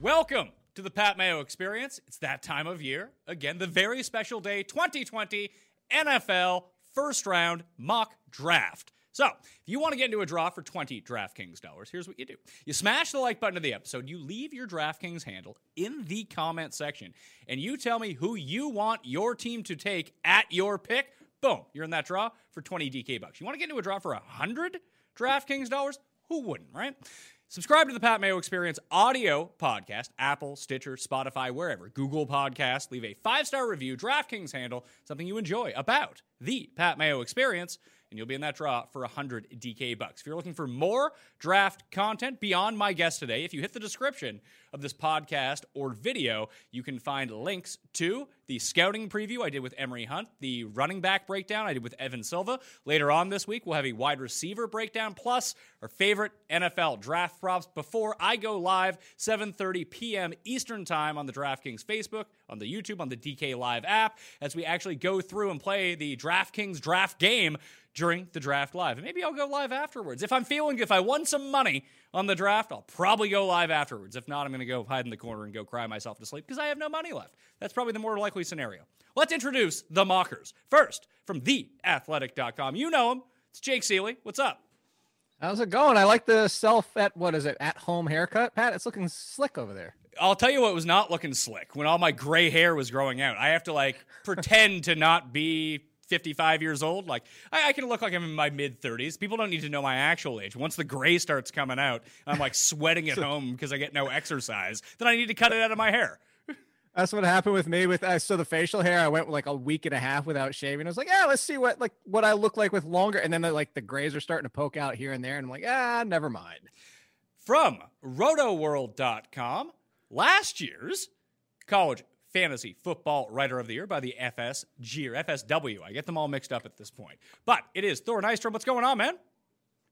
Welcome to the Pat Mayo Experience. It's that time of year. Again, the very special day 2020 NFL first round mock draft. So, if you want to get into a draw for 20 DraftKings dollars, here's what you do. You smash the like button of the episode, you leave your DraftKings handle in the comment section, and you tell me who you want your team to take at your pick. Boom, you're in that draw for 20 DK bucks. You want to get into a draw for 100 DraftKings dollars? Who wouldn't, right? Subscribe to the Pat Mayo Experience audio podcast, Apple, Stitcher, Spotify, wherever, Google Podcast. Leave a five star review, DraftKings handle, something you enjoy about the Pat Mayo Experience, and you'll be in that draw for 100 DK bucks. If you're looking for more draft content beyond my guest today, if you hit the description of this podcast or video, you can find links to the scouting preview I did with Emery Hunt, the running back breakdown I did with Evan Silva. Later on this week, we'll have a wide receiver breakdown plus our favorite NFL draft props before I go live 7:30 p.m. Eastern Time on the DraftKings Facebook, on the YouTube, on the DK Live app as we actually go through and play the DraftKings draft game during the draft live. And maybe I'll go live afterwards. If I'm feeling if I won some money on the draft, I'll probably go live afterwards. If not, I'm going to go hide in the corner and go cry myself to sleep because I have no money left. That's probably the more likely scenario. Let's introduce the mockers. First, from theathletic.com. You know him. It's Jake Ciely. What's up? How's it going? I like the self at what is it at home haircut, Pat. It's looking slick over there. I'll tell you what was not looking slick when all my gray hair was growing out. I have to like pretend to not be 55 years old. Like I, I can look like I'm in my mid 30s. People don't need to know my actual age. Once the gray starts coming out, I'm like sweating at home because I get no exercise. Then I need to cut it out of my hair. That's what happened with me with uh, so the facial hair. I went like a week and a half without shaving. I was like, yeah, let's see what like what I look like with longer. And then like the grays are starting to poke out here and there, and I'm like, ah, never mind. From rotoworld.com, last year's college fantasy football writer of the year by the FSG or FSW. I get them all mixed up at this point. But it is Thor Nystrom. What's going on, man?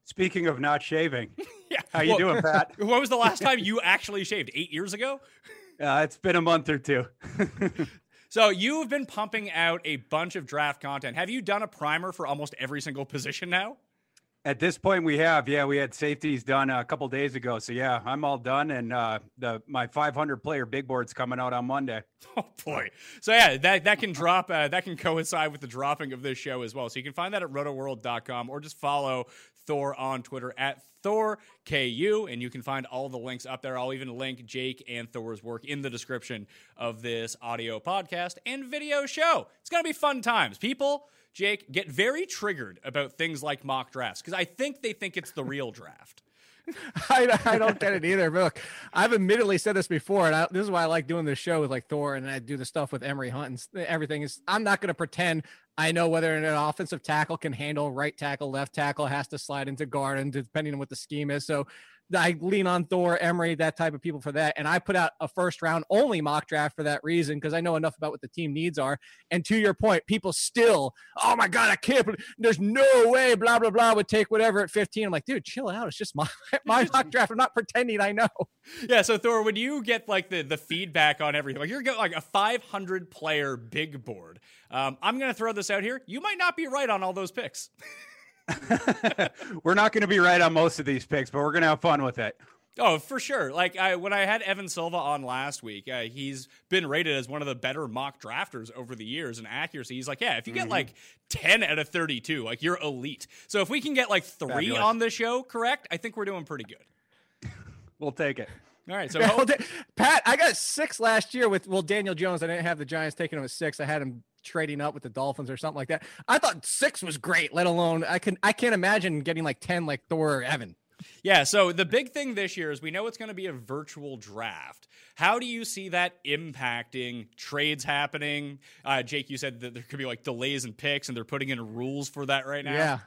Speaking of not shaving, Yeah. how you Well, doing, Pat? When was the last time you actually shaved? Eight years ago? Uh, it's been a month or two. So you've been pumping out a bunch of draft content. Have you done a primer for almost every single position now? At this point, we have. Yeah, we had safeties done a couple days ago. So yeah, I'm all done, and uh, the my 500 player big board's coming out on Monday. Oh boy! So yeah, that that can drop. Uh, that can coincide with the dropping of this show as well. So you can find that at rotoworld.com or just follow Thor on Twitter at ThorKU, and you can find all the links up there. I'll even link Jake and Thor's work in the description of this audio podcast and video show. It's gonna be fun times. People, Jake, get very triggered about things like mock drafts because I think they think it's the real draft. I, I don't get it either. But look, I've admittedly said this before, and I, this is why I like doing this show with like Thor, and I do the stuff with Emery Hunt and everything. Is I'm not going to pretend I know whether an offensive tackle can handle right tackle, left tackle, has to slide into guard, and depending on what the scheme is. So I lean on Thor, Emery, that type of people for that. And I put out a first round only mock draft for that reason because I know enough about what the team needs are. And to your point, people still, oh my God, I can't, there's no way, blah, blah, blah, would take whatever at 15. I'm like, dude, chill out. It's just my, my mock draft. I'm not pretending I know. Yeah. So, Thor, when you get like the, the feedback on everything, like you're getting like a 500 player big board, um, I'm going to throw this out here. You might not be right on all those picks. we're not going to be right on most of these picks, but we're going to have fun with it. Oh, for sure. Like I, when I had Evan Silva on last week, uh, he's been rated as one of the better mock drafters over the years in accuracy. He's like, yeah, if you get mm-hmm. like 10 out of 32, like you're elite. So if we can get like three Fabulous. on the show correct, I think we're doing pretty good. we'll take it. All right, so Pat, I got six last year with well Daniel Jones. I didn't have the Giants taking him at six. I had him trading up with the Dolphins or something like that. I thought six was great, let alone I can I can't imagine getting like 10 like Thor or Evan. Yeah, so the big thing this year is we know it's going to be a virtual draft. How do you see that impacting trades happening? Uh, Jake, you said that there could be like delays in picks, and they're putting in rules for that right now. Yeah,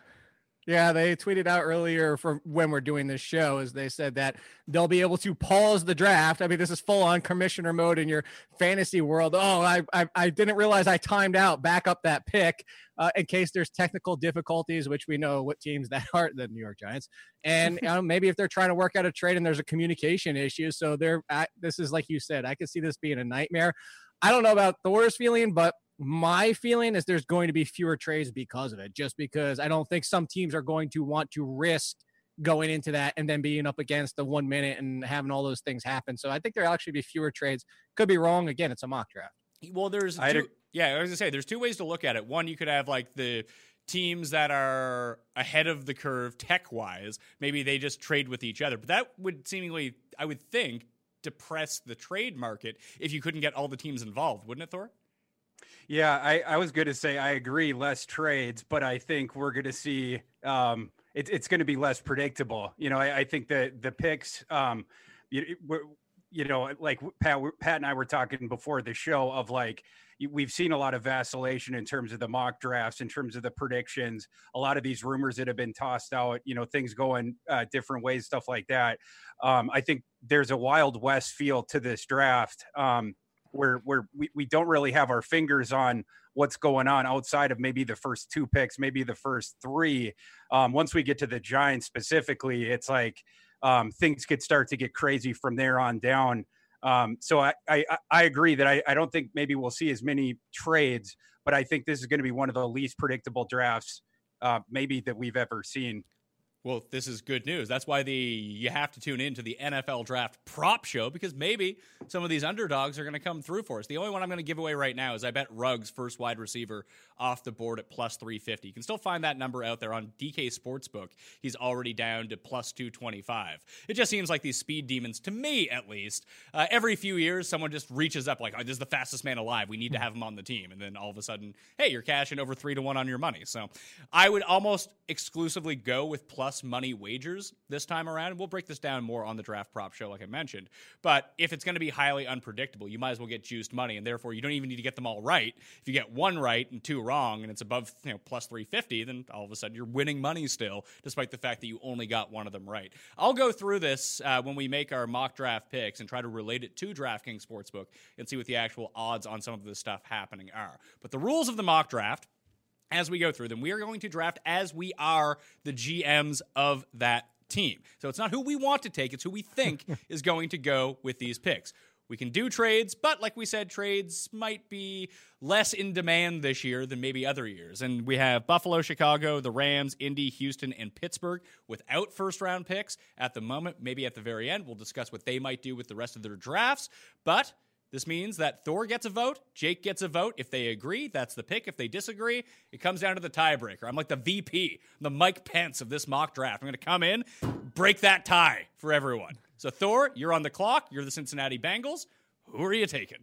yeah, they tweeted out earlier from when we're doing this show is they said that they'll be able to pause the draft. I mean, this is full on commissioner mode in your fantasy world. Oh, I I, I didn't realize I timed out. Back up that pick uh, in case there's technical difficulties, which we know what teams that are the New York Giants, and you know, maybe if they're trying to work out a trade and there's a communication issue. So they're at, this is like you said, I could see this being a nightmare. I don't know about Thor's feeling, but my feeling is there's going to be fewer trades because of it, just because I don't think some teams are going to want to risk going into that and then being up against the one minute and having all those things happen. So I think there'll actually be fewer trades. Could be wrong. Again, it's a mock draft. Well, there's two, yeah, I was gonna say there's two ways to look at it. One, you could have like the teams that are ahead of the curve tech wise. Maybe they just trade with each other, but that would seemingly, I would think, depress the trade market if you couldn't get all the teams involved, wouldn't it, Thor? Yeah, I, I was going to say I agree, less trades, but I think we're going to see um, it, it's going to be less predictable. You know, I, I think that the picks, um, you, you know, like Pat, Pat and I were talking before the show of like we've seen a lot of vacillation in terms of the mock drafts, in terms of the predictions, a lot of these rumors that have been tossed out, you know, things going uh, different ways, stuff like that. Um, I think there's a wild west feel to this draft. Um, where where we, we don't really have our fingers on what's going on outside of maybe the first two picks, maybe the first three. Um, once we get to the Giants specifically, it's like um, things could start to get crazy from there on down. Um, so I, I, I agree that I, I don't think maybe we'll see as many trades, but I think this is going to be one of the least predictable drafts uh, maybe that we've ever seen. Well, this is good news. That's why the you have to tune in to the NFL Draft Prop Show because maybe some of these underdogs are going to come through for us. The only one I'm going to give away right now is I bet Ruggs first wide receiver off the board at plus 350. You can still find that number out there on DK Sportsbook. He's already down to plus 225. It just seems like these speed demons, to me at least, uh, every few years someone just reaches up like, oh, this is the fastest man alive. We need to have him on the team. And then all of a sudden, hey, you're cashing over three to one on your money. So I would almost exclusively go with plus plus money wagers this time around. We'll break this down more on the draft prop show, like I mentioned. But if it's going to be highly unpredictable, you might as well get juiced money, and therefore you don't even need to get them all right. If you get one right and two wrong, and it's above you know plus three fifty, then all of a sudden you're winning money still, despite the fact that you only got one of them right. I'll go through this uh, when we make our mock draft picks and try to relate it to DraftKings Sportsbook and see what the actual odds on some of this stuff happening are. But the rules of the mock draft as we go through them. We are going to draft as we are the GMs of that team. So it's not who we want to take, it's who we think is going to go with these picks. We can do trades, but like we said, trades might be less in demand this year than maybe other years. And we have Buffalo, Chicago, the Rams, Indy, Houston, and Pittsburgh without first round picks at the moment. Maybe at the very end, we'll discuss what they might do with the rest of their drafts. But this means that Thor gets a vote, Jake gets a vote. If they agree, that's the pick. If they disagree, it comes down to the tiebreaker. I'm like the VP, the Mike Pence of this mock draft. I'm going to come in, break that tie for everyone. So, Thor, you're on the clock. You're the Cincinnati Bengals. Who are you taking?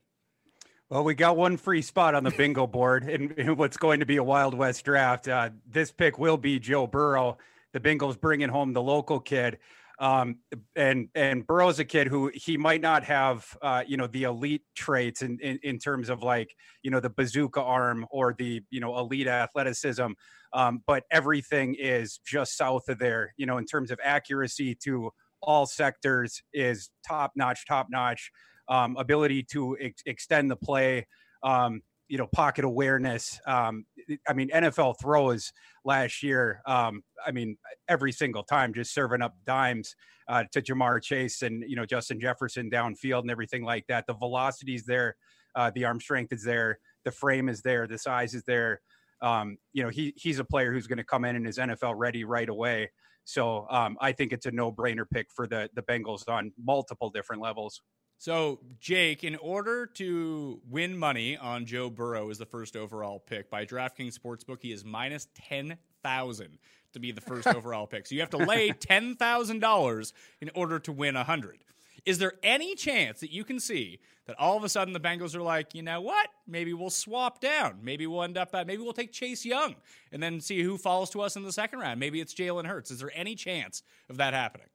Well, we got one free spot on the bingo board in, in what's going to be a Wild West draft. Uh, this pick will be Joe Burrow. The Bengals bringing home the local kid. Um, and and Burrow's a kid who he might not have, uh, you know, the elite traits in, in in terms of like, you know, the bazooka arm or the you know elite athleticism, um, but everything is just south of there. You know, in terms of accuracy to all sectors is top notch, top notch. Um, ability to ex- extend the play, um, you know, pocket awareness. Um, I mean, NFL throws last year. Um, I mean, every single time, just serving up dimes uh, to Ja'Marr Chase and you know Justin Jefferson downfield and everything like that. The velocity is there, uh, the arm strength is there, the frame is there, the size is there. Um, you know, he he's a player who's going to come in and is NFL ready right away. So um, I think it's a no brainer pick for the the Bengals on multiple different levels. So, Jake, in order to win money on Joe Burrow as the first overall pick by DraftKings Sportsbook, he is minus 10,000 to be the first overall pick. So you have to lay $10,000 in order to win 100. Is there any chance that you can see that all of a sudden the Bengals are like, you know what? Maybe we'll swap down. Maybe we'll end up at, maybe we'll take Chase Young and then see who falls to us in the second round. Maybe it's Jalen Hurts. Is there any chance of that happening?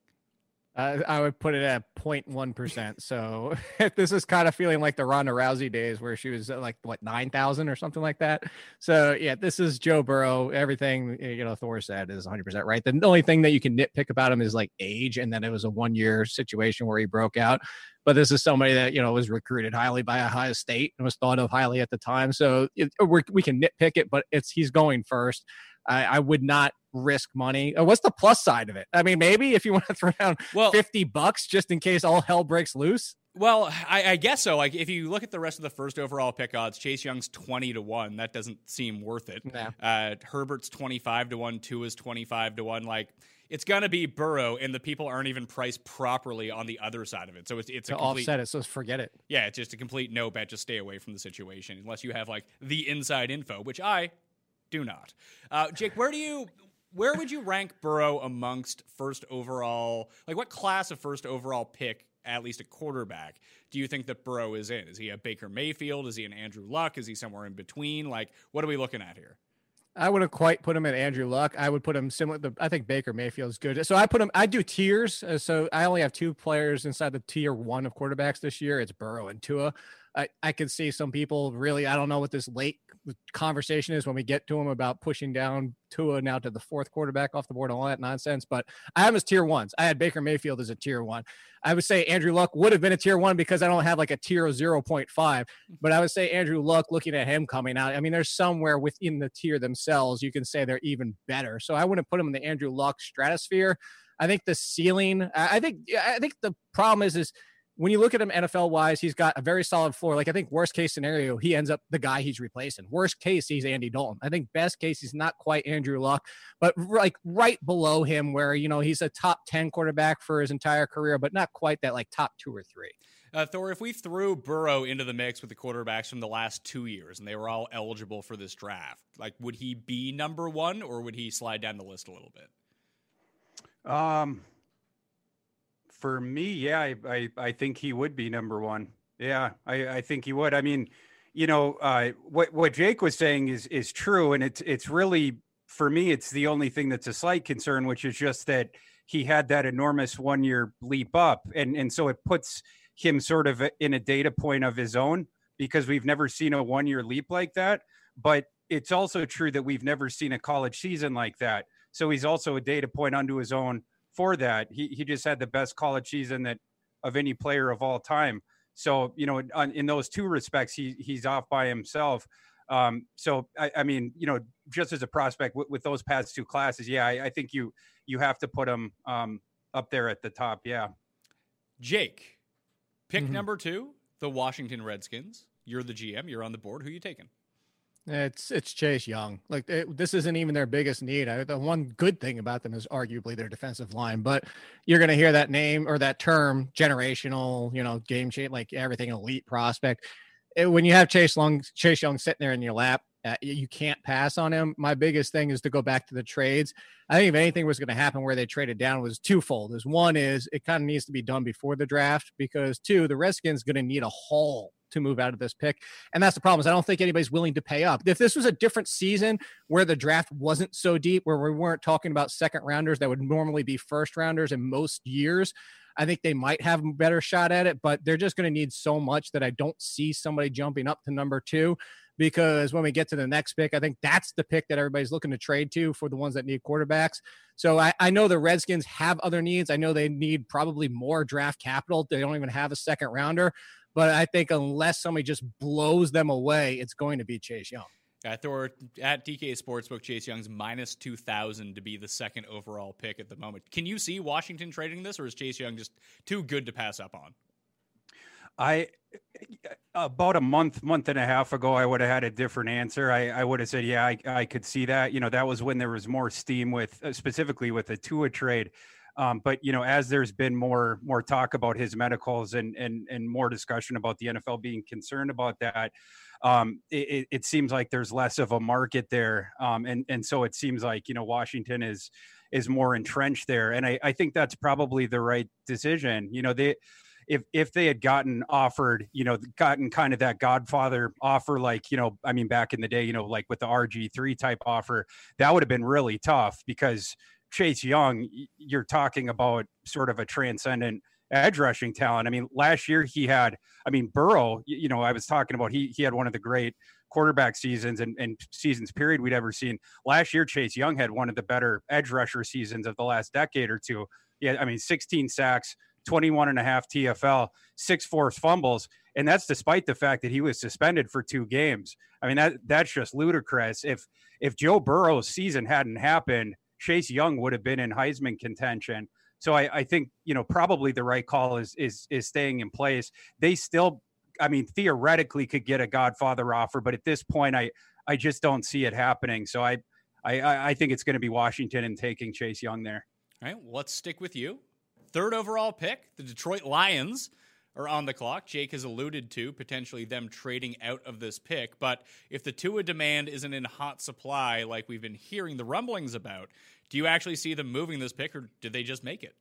Uh, I would put it at 0.1 percent. So this is kind of feeling like the Ronda Rousey days where she was like what nine thousand or something like that. So yeah, this is Joe Burrow. Everything you know Thor said is 100 percent right. The only thing that you can nitpick about him is like age, and then it was a one year situation where he broke out. But this is somebody that you know was recruited highly by Ohio State and was thought of highly at the time. So it, we can nitpick it, but it's he's going first. I, I would not risk money. Uh, what's the plus side of it? I mean, maybe if you want to throw down well, 50 bucks just in case all hell breaks loose. Well, I, I, guess so. Like, if you look at the rest of the first overall pick odds, Chase Young's twenty to one. That doesn't seem worth it. Yeah. Uh, Herbert's twenty five to one. Tua is twenty five to one. Like, it's gonna be Burrow, and the people aren't even priced properly on the other side of it. So it's it's to a complete, offset it. So forget it. Yeah, it's just a complete no bet. Just stay away from the situation unless you have like the inside info, which I do not. Uh, Jake, where do you where would you rank Burrow amongst first overall? Like, what class of first overall pick, at least a quarterback, do you think that Burrow is in? Is he a Baker Mayfield? Is he an Andrew Luck? Is he somewhere in between? Like, what are we looking at here? I wouldn't quite put him at Andrew Luck. I would put him similar. To, I think Baker Mayfield is good. So I put him. I do tiers. Uh, so I only have two players inside the tier one of quarterbacks this year. It's Burrow and Tua. I, I could see some people really, I don't know what this late conversation is when we get to him about pushing down Tua now to the fourth quarterback off the board, and all that nonsense. But I have him as tier ones. I had Baker Mayfield as a tier one. I would say Andrew Luck would have been a tier one because I don't have like a tier 0.5. But I would say Andrew Luck, looking at him coming out, I mean, there's somewhere within the tier themselves you can say they're even better. So I wouldn't put him in the Andrew Luck stratosphere. I think the ceiling, I think, I think the problem is, is when you look at him NFL wise, he's got a very solid floor. Like I think worst case scenario, he ends up the guy he's replacing. Worst case, he's Andy Dalton. I think best case, he's not quite Andrew Luck, but like right below him, where you know he's a top ten quarterback for his entire career, but not quite that like top two or three. Uh, Thor, if we threw Burrow into the mix with the quarterbacks from the last two years and they were all eligible for this draft, like would he be number one or would he slide down the list a little bit? Um, for me, yeah, I, I, I think he would be number one. Yeah, I, I think he would. I mean, you know, uh, what what Jake was saying is is true, and it's it's really for me, it's the only thing that's a slight concern, which is just that he had that enormous one year leap up, and and so it puts him sort of in a data point of his own because we've never seen a one year leap like that. But it's also true that we've never seen a college season like that. So he's also a data point unto his own for that. He he just had the best college season that of any player of all time. So you know, in, in those two respects, he he's off by himself. Um, so I, I, mean, you know, just as a prospect with, with those past two classes, yeah, I, I, think you you have to put him um, up there at the top. Yeah. Jake, pick mm-hmm. number two, the Washington Redskins. You're the GM. You're on the board. Who are you taking? It's it's Chase Young. Like it, this isn't even their biggest need. I, the one good thing about them is arguably their defensive line. But you're going to hear that name or that term, generational, you know, game change, like everything elite prospect. It, when you have Chase Long, Chase Young sitting there in your lap, Uh, you can't pass on him. My biggest thing is to go back to the trades. I think if anything was going to happen where they traded down was twofold. Is one is it kind of needs to be done before the draft because two, the Redskins going to need a haul to move out of this pick. And that's the problem is I don't think anybody's willing to pay up. If this was a different season where the draft wasn't so deep, where we weren't talking about second rounders that would normally be first rounders in most years, I think they might have a better shot at it, but they're just going to need so much that I don't see somebody jumping up to number two because when we get to the next pick, I think that's the pick that everybody's looking to trade to for the ones that need quarterbacks. So I, I know the Redskins have other needs. I know they need probably more draft capital. They don't even have a second rounder. But I think unless somebody just blows them away, it's going to be Chase Young. At Thor at DK Sportsbook, Chase Young's minus two thousand to be the second overall pick at the moment. Can you see Washington trading this, or is Chase Young just too good to pass up on? I about a month, month and a half ago, I would have had a different answer. I, I would have said, yeah, I, I could see that. You know, that was when there was more steam with uh, specifically with the Tua trade. Um, but you know, as there's been more more talk about his medicals and and and more discussion about the NFL being concerned about that, um, it, it, seems like there's less of a market there, um, and and so it seems like you know Washington is is more entrenched there, and I, I think that's probably the right decision. You know, they if if they had gotten offered, you know, gotten kind of that Godfather offer, like you know, I mean, back in the day, you know, like with the RG three type offer, that would have been really tough because Chase Young, you're talking about sort of a transcendent edge rushing talent. I mean, last year he had, I mean, Burrow, you know, I was talking about he he had one of the great quarterback seasons and, and seasons period we'd ever seen. Last year, Chase Young had one of the better edge rusher seasons of the last decade or two. Yeah, I mean, 16 sacks, 21 and a half TFL, six forced fumbles. And that's despite the fact that he was suspended for two games. I mean, that that's just ludicrous. If if Joe Burrow's season hadn't happened, Chase Young would have been in Heisman contention. So I, I think you know probably the right call is is is staying in place. They still, I mean, theoretically could get a Godfather offer, but at this point, I I just don't see it happening. So I I I think it's going to be Washington and taking Chase Young there. All right, well, let's stick with you. Third overall pick, the Detroit Lions are on the clock. Jake has alluded to potentially them trading out of this pick, but if the Tua demand isn't in hot supply like we've been hearing the rumblings about, do you actually see them moving this pick, or did they just make it?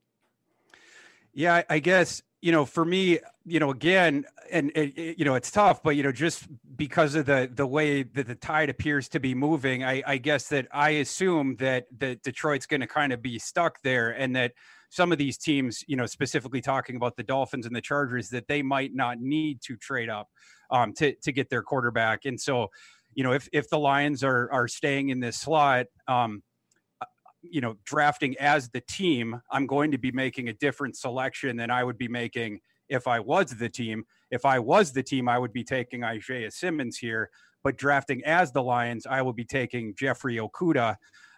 Yeah, I guess you know, for me, you know, again, and it, it, eh, you know, it's tough, but you know, just because of the the way that the tide appears to be moving, I, I guess that I assume that that Detroit's going to kind of be stuck there, and that some of these teams, you know, specifically talking about the Dolphins and the Chargers, that they might not need to trade up um, to to get their quarterback, and so, you know, if if the Lions are are staying in this slot, um, you know, drafting as the team, I'm going to be making a different selection than I would be making if I was the team. If I was the team, I would be taking Isaiah Simmons here. But drafting as the Lions, I will be taking Jeffrey Okudah.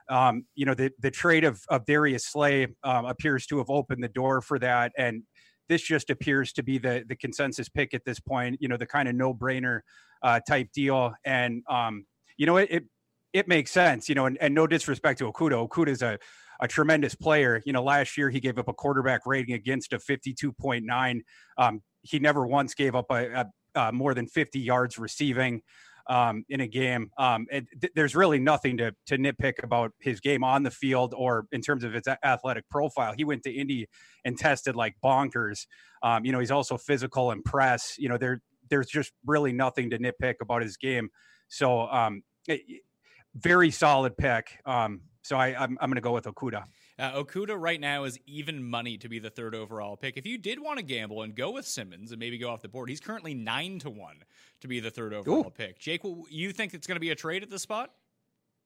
Um, you know, the the trade of of Darius Slay um, appears to have opened the door for that, and this just appears to be the the consensus pick at this point. You know, the kind of no brainer uh, type deal, and um, you know, it, it it makes sense, you know, and, and no disrespect to Okudah. Okudah is a, a tremendous player. You know, last year he gave up a quarterback rating against a 52.9. Um, he never once gave up a, a, a more than 50 yards receiving um, in a game. Um, th- there's really nothing to, to nitpick about his game on the field or in terms of his athletic profile. He went to Indy and tested like bonkers. Um, you know, he's also physical and press. You know, there there's just really nothing to nitpick about his game. So um, it, very solid pick. Um, so I, I'm, I'm going to go with Okudah. Uh, Okudah right now is even money to be the third overall pick. If you did want to gamble and go with Simmons and maybe go off the board, he's currently nine to one to be the third overall Ooh. pick. Jake, you think it's going to be a trade at this spot?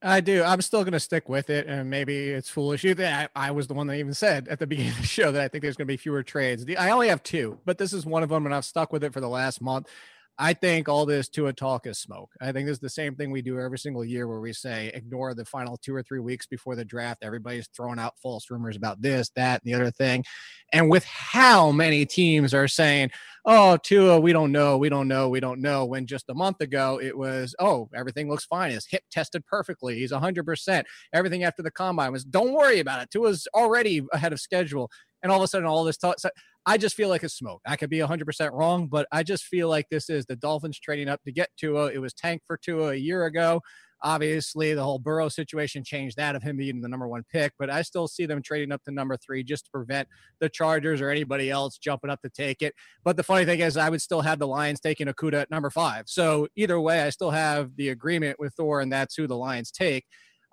I do. I'm still going to stick with it, and maybe it's foolish. You, I, I was the one that even said at the beginning of the show that I think there's going to be fewer trades. I only have two, but this is one of them, and I've stuck with it for the last month. I think all this Tua talk is smoke. I think this is the same thing we do every single year where we say ignore the final two or three weeks before the draft. Everybody's throwing out false rumors about this, that, and the other thing. And with how many teams are saying, oh, Tua, we don't know, we don't know, we don't know, when just a month ago it was, oh, everything looks fine. His hip tested perfectly. He's 100%. Everything after the combine was, don't worry about it. Tua's already ahead of schedule and all of a sudden all this talk. So I just feel like it's smoke. I could be 100% wrong, but I just feel like this is the Dolphins trading up to get Tua. It was tank for Tua a year ago. Obviously, the whole Burrow situation changed that of him being the number one pick, but I still see them trading up to number three just to prevent the Chargers or anybody else jumping up to take it. But the funny thing is, I would still have the Lions taking Okudah at number five. So either way, I still have the agreement with Thor, and that's who the Lions take.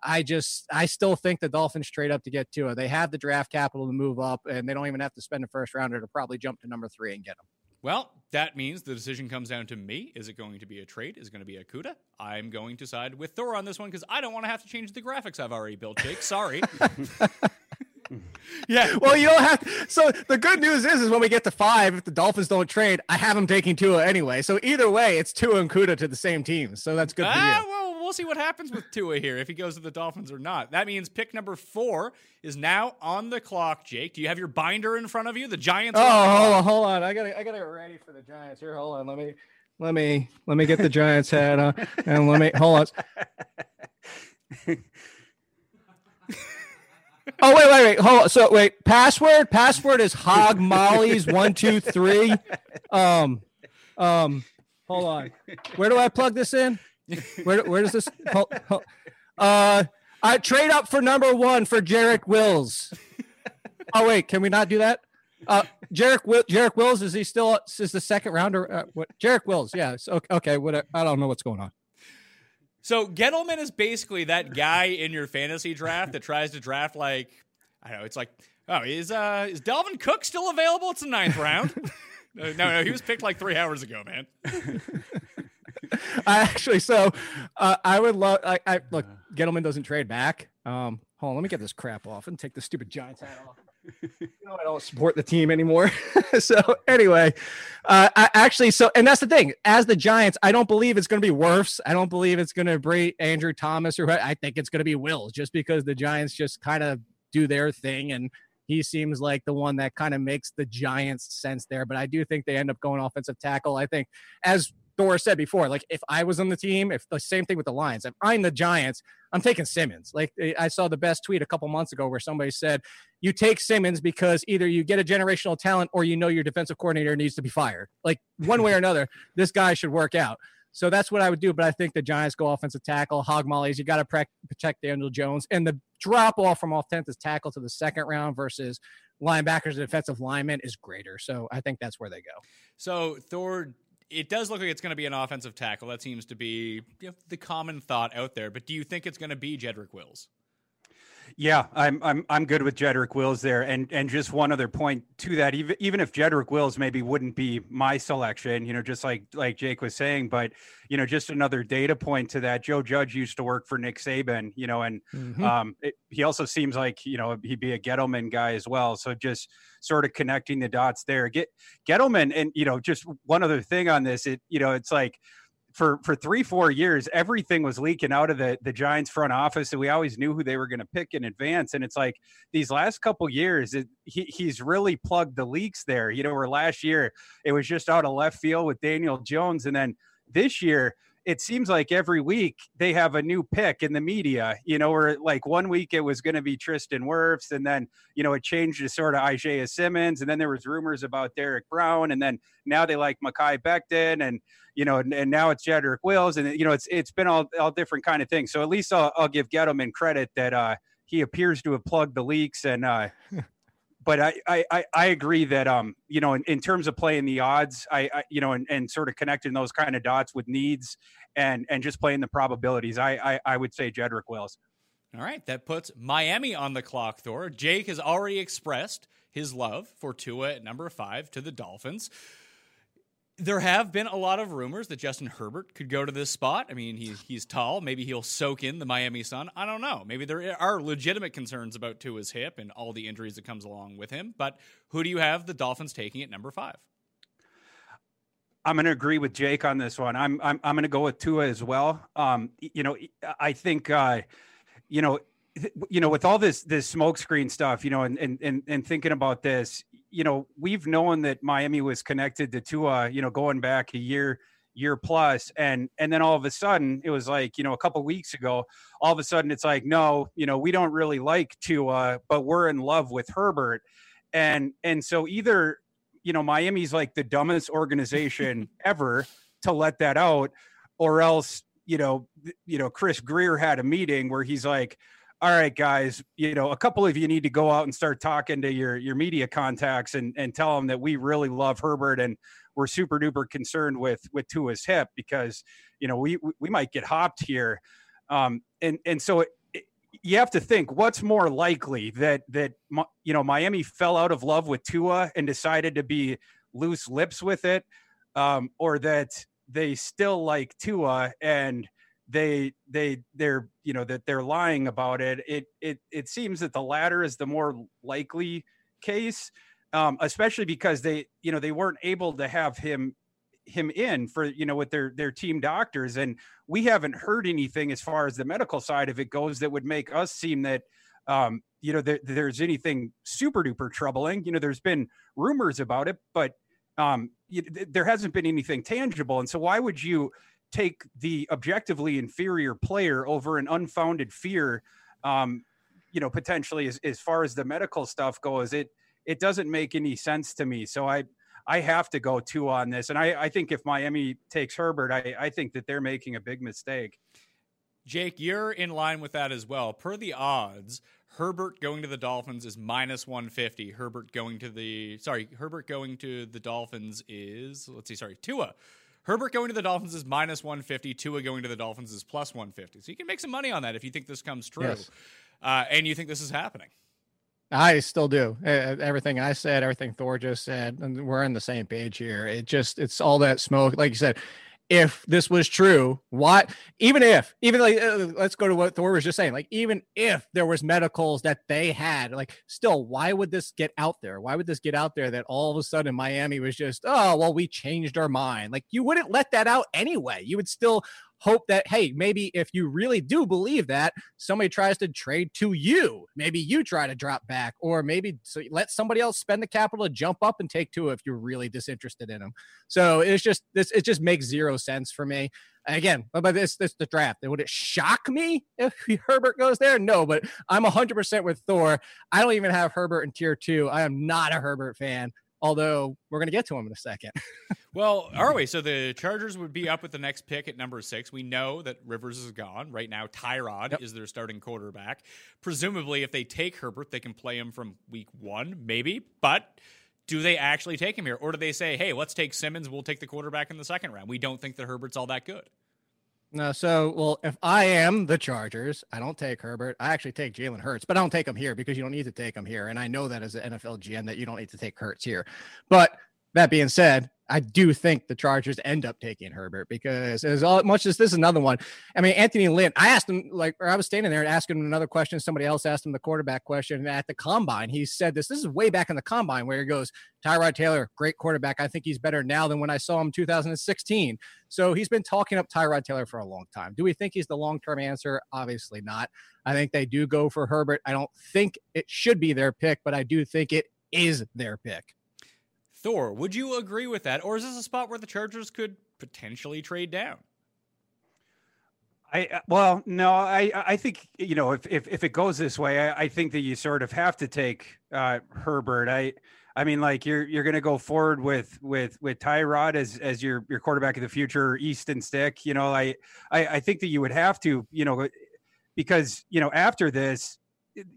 I just, I still think the Dolphins trade up to get Tua. They have the draft capital to move up, and they don't even have to spend a first rounder to probably jump to number three and get him. Well, that means the decision comes down to me. Is it going to be a trade? Is it going to be Okudah? I'm going to side with Thor on this one because I don't want to have to change the graphics I've already built, Jake. Sorry. yeah. Well, you don't have. To, so the good news is, is when we get to five, if the Dolphins don't trade, I have them taking Tua anyway. So either way, it's Tua and Kuda to the same team. So that's good for ah, you. Well, we'll see what happens with Tua here if he goes to the Dolphins or not. That means pick number four is now on the clock. Jake, do you have your binder in front of you? The Giants. Oh, hold on, hold on. I got I got it ready for the Giants here. Hold on, let me let me let me get the Giants hat on and let me hold on. oh wait, wait, wait. Hold on. So wait, password password is Hog Molly's one two three. Um, um, hold on. Where do I plug this in? Where where does this? Hold, hold. Uh, I trade up for number one for Jarek Wills. Oh wait, can we not do that? Uh, Jarek Jarek Wills is he still is the second rounder? Uh, what Jarek Wills? Yeah. So, okay. What I don't know what's going on. So Gettleman is basically that guy in your fantasy draft that tries to draft like I don't know. It's like oh is uh is Dalvin Cook still available? It's the ninth round. no, no, he was picked like three hours ago, man. I actually so uh, I would love I, I look Gettleman doesn't trade back. Um, hold on, let me get this crap off and take the stupid Giants hat off. You know I don't support the team anymore. so anyway, uh, I actually so and that's the thing. As the Giants, I don't believe it's going to be Wirfs. I don't believe it's going to be Andrew Thomas or I think it's going to be Wills, just because the Giants just kind of do their thing and he seems like the one that kind of makes the Giants sense there. But I do think they end up going offensive tackle. I think as Thor said before, like if I was on the team, if the same thing with the Lions, if I'm the Giants, I'm taking Simmons. Like eh, I saw the best tweet a couple months ago where somebody said, you take Simmons because either you get a generational talent or you know your defensive coordinator needs to be fired. Like one way or another, this guy should work out. So that's what I would do. But I think the Giants go offensive tackle, hog mollies. You got to protect Daniel Jones. And the drop off from offensive tackle to the second round versus linebackers and defensive linemen is greater. So I think that's where they go. So Thor it does look like it's going to be an offensive tackle. That seems to be you know, the common thought out there. But do you think it's going to be Jedrick Wills? Yeah, I'm I'm I'm good with Jedrick Wills there, and and just one other point to that. Even even if Jedrick Wills maybe wouldn't be my selection, you know, just like like Jake was saying, but you know, just another data point to that. Joe Judge used to work for Nick Saban, you know, and mm-hmm. um, it, he also seems like you know he'd be a Gettleman guy as well. So just sort of connecting the dots there. Get Gettleman, and you know, just one other thing on this. It you know, it's like for for three four years everything was leaking out of the the giants front office and we always knew who they were going to pick in advance and it's like these last couple years it, he, he's really plugged the leaks there you know where last year it was just out of left field with daniel jones and then this year it seems like every week they have a new pick in the media, you know, or like one week it was going to be Tristan Wirfs, and then, you know, it changed to sort of Isaiah Simmons, and then there was rumors about Derrick Brown, and then now they like Mekhi Becton, and, you know, and, and now it's Jedrick Wills, and, you know, it's it's been all, all different kind of things. So at least I'll, I'll give Gettleman credit that uh, he appears to have plugged the leaks and, uh, but I, I, I agree that um you know in, in terms of playing the odds I, I you know and, and sort of connecting those kind of dots with needs and and just playing the probabilities I I, I would say Jedrick Wills. All right, that puts Miami on the clock. Thor Jake has already expressed his love for Tua at number five to the Dolphins there have been a lot of rumors that Justin Herbert could go to this spot. I mean, he's he's tall. Maybe he'll soak in the Miami sun. I don't know. Maybe there are legitimate concerns about Tua's hip and all the injuries that comes along with him. But who do you have the Dolphins taking at number five? I'm going to agree with Jake on this one. I'm I'm I'm going to go with Tua as well. Um, you know, I think uh, you know, you know, with all this this smokescreen stuff, you know, and and and, and thinking about this, you know, we've known that Miami was connected to Tua, you know, going back a year, year plus, and and then all of a sudden it was like, you know, a couple weeks ago, all of a sudden it's like, no, you know, we don't really like Tua, but we're in love with Herbert, and and so either you know Miami's like the dumbest organization ever to let that out, or else you know you know Chris Grier had a meeting where he's like, all right, guys, you know, a couple of you need to go out and start talking to your your media contacts and and tell them that we really love Herbert and we're super duper concerned with with Tua's hip because you know we we might get hopped here, um, and and so it, you have to think what's more likely that that you know Miami fell out of love with Tua and decided to be loose lips with it, um, or that they still like Tua and they they they're you know that they're lying about it it it it seems that the latter is the more likely case um especially because they you know they weren't able to have him him in for you know with their their team doctors. And we haven't heard anything as far as the medical side of it goes that would make us seem that um you know there, there's anything super duper troubling. You know there's been rumors about it but um you, there hasn't been anything tangible. And so why would you take the objectively inferior player over an unfounded fear um, you know potentially as, as far as the medical stuff goes it it doesn't make any sense to me. So i i have to go Tua on this. And i i think if miami takes herbert i i think that they're making a big mistake. Jake you're in line with that as well. Per the odds Herbert going to the Dolphins is minus 150. Herbert going to the sorry, Herbert going to the Dolphins is let's see, sorry, Tua Herbert going to the Dolphins is minus 150. Tua going to the Dolphins is plus 150. So you can make some money on that if you think this comes true. Yes. Uh, and you think this is happening. I still do. Everything I said, everything Thor just said, and we're on the same page here. It just, it's all that smoke. Like you said, if this was true, why even if even like uh, let's go to what Thor was just saying, like even if there was medicals that they had, like still, why would this get out there? Why would this get out there that all of a sudden Miami was just, oh well, we changed our mind? Like you wouldn't let that out anyway. You would still hope that, hey, maybe if you really do believe that, somebody tries to trade to you. Maybe you try to drop back, or maybe so let somebody else spend the capital to jump up and take Tua if you're really disinterested in them. So it's just this, it just makes zero sense for me. Again, but this this the draft. Would it shock me if Herbert goes there? No, but I'm 100% with Thor. I don't even have Herbert in tier two. I am not a Herbert fan although we're going to get to him in a second. well, are we? So the Chargers would be up with the next pick at number six. We know that Rivers is gone. Right now, Tyrod yep. is their starting quarterback. Presumably, if they take Herbert, they can play him from week one, maybe. But do they actually take him here? Or do they say, hey, let's take Simmons, we'll take the quarterback in the second round? We don't think that Herbert's all that good. No, so well, if I am the Chargers, I don't take Herbert. I actually take Jalen Hurts, but I don't take him here because you don't need to take him here. And I know that as an NFL GM that you don't need to take Hurts here. But that being said, I do think the Chargers end up taking Herbert because as all, much as this is another one. I mean, Anthony Lynn, I asked him like, or I was standing there and asking him another question. Somebody else asked him the quarterback question at the combine. He said this. This is way back in the combine where he goes, Tyrod Taylor, great quarterback. I think he's better now than when I saw him 2016. So he's been talking up Tyrod Taylor for a long time. Do we think he's the long term answer? Obviously not. I think they do go for Herbert. I don't think it should be their pick, but I do think it is their pick. Thor, would you agree with that? Or is this a spot where the Chargers could potentially trade down? I uh, well, no, I I think you know if if, if it goes this way, I, I think that you sort of have to take uh, Herbert. I I mean, like you're you're going to go forward with with with Tyrod as as your your quarterback of the future, Easton Stick. You know, I, I I think that you would have to, you know, because you know after this,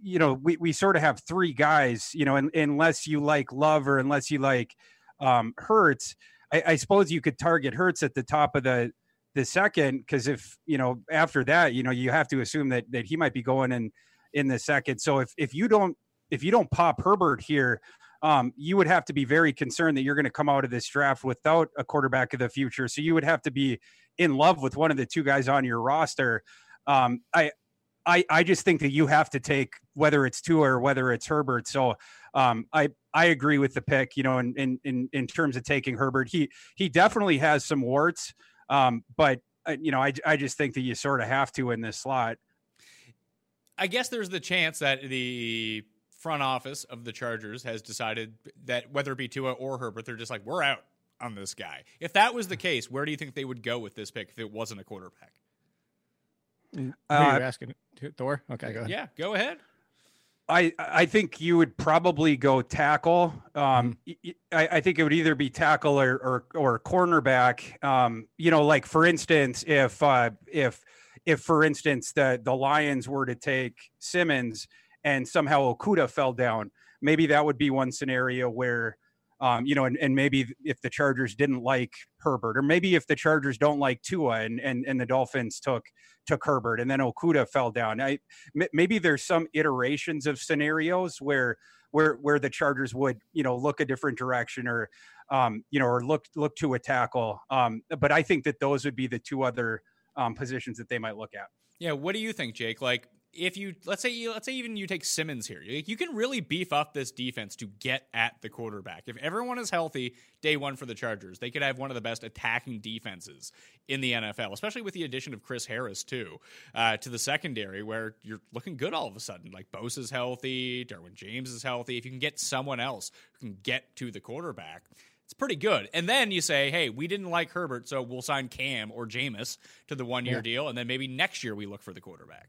you know, we, we sort of have three guys, you know, unless you like Love or unless you like um, Hurts, I, I suppose you could target Hurts at the top of the the second because if you know after that, you know, you have to assume that that he might be going in in the second. So if if you don't if you don't pop Herbert here, um, you would have to be very concerned that you're going to come out of this draft without a quarterback of the future. So you would have to be in love with one of the two guys on your roster. Um, I I, I just think that you have to take whether it's Tua or whether it's Herbert. So um, I I agree with the pick. You know, in in in, terms of taking Herbert, he he definitely has some warts, um, but uh, you know I I just think that you sort of have to in this slot. I guess there's the chance that the front office of the Chargers has decided that whether it be Tua or Herbert, they're just like we're out on this guy. If that was the case, where do you think they would go with this pick if it wasn't a quarterback? Uh, are you asking Thor? Okay, go ahead. Yeah, go ahead. I I think you would probably go tackle. Um, mm-hmm. I, I, think it would either be tackle or or, or cornerback. Um, you know, like for instance, if uh, if if for instance the the Lions were to take Simmons and somehow Okudah fell down, maybe that would be one scenario where um, you know, and, and maybe if the Chargers didn't like Herbert, or maybe if the Chargers don't like Tua and and, and the Dolphins took took Herbert and then Okudah fell down. I m- maybe there's some iterations of scenarios where where where the Chargers would you know look a different direction or um, you know or look look to a tackle. Um, but I think that those would be the two other um, positions that they might look at. Yeah, what do you think, Jake? Like if you let's say you let's say even you take Simmons here, you, you, can really beef up this defense to get at the quarterback. If everyone is healthy day one for the Chargers, they could have one of the best attacking defenses in the NFL, especially with the addition of Chris Harris too uh, to the secondary, where you're looking good all of a sudden. Like Bosa is healthy, Derwin James is healthy. If you can get someone else who can get to the quarterback. It's pretty good. And then you say, hey, we didn't like Herbert, so we'll sign Cam or Jameis to the one year yeah. deal. And then maybe next year we look for the quarterback.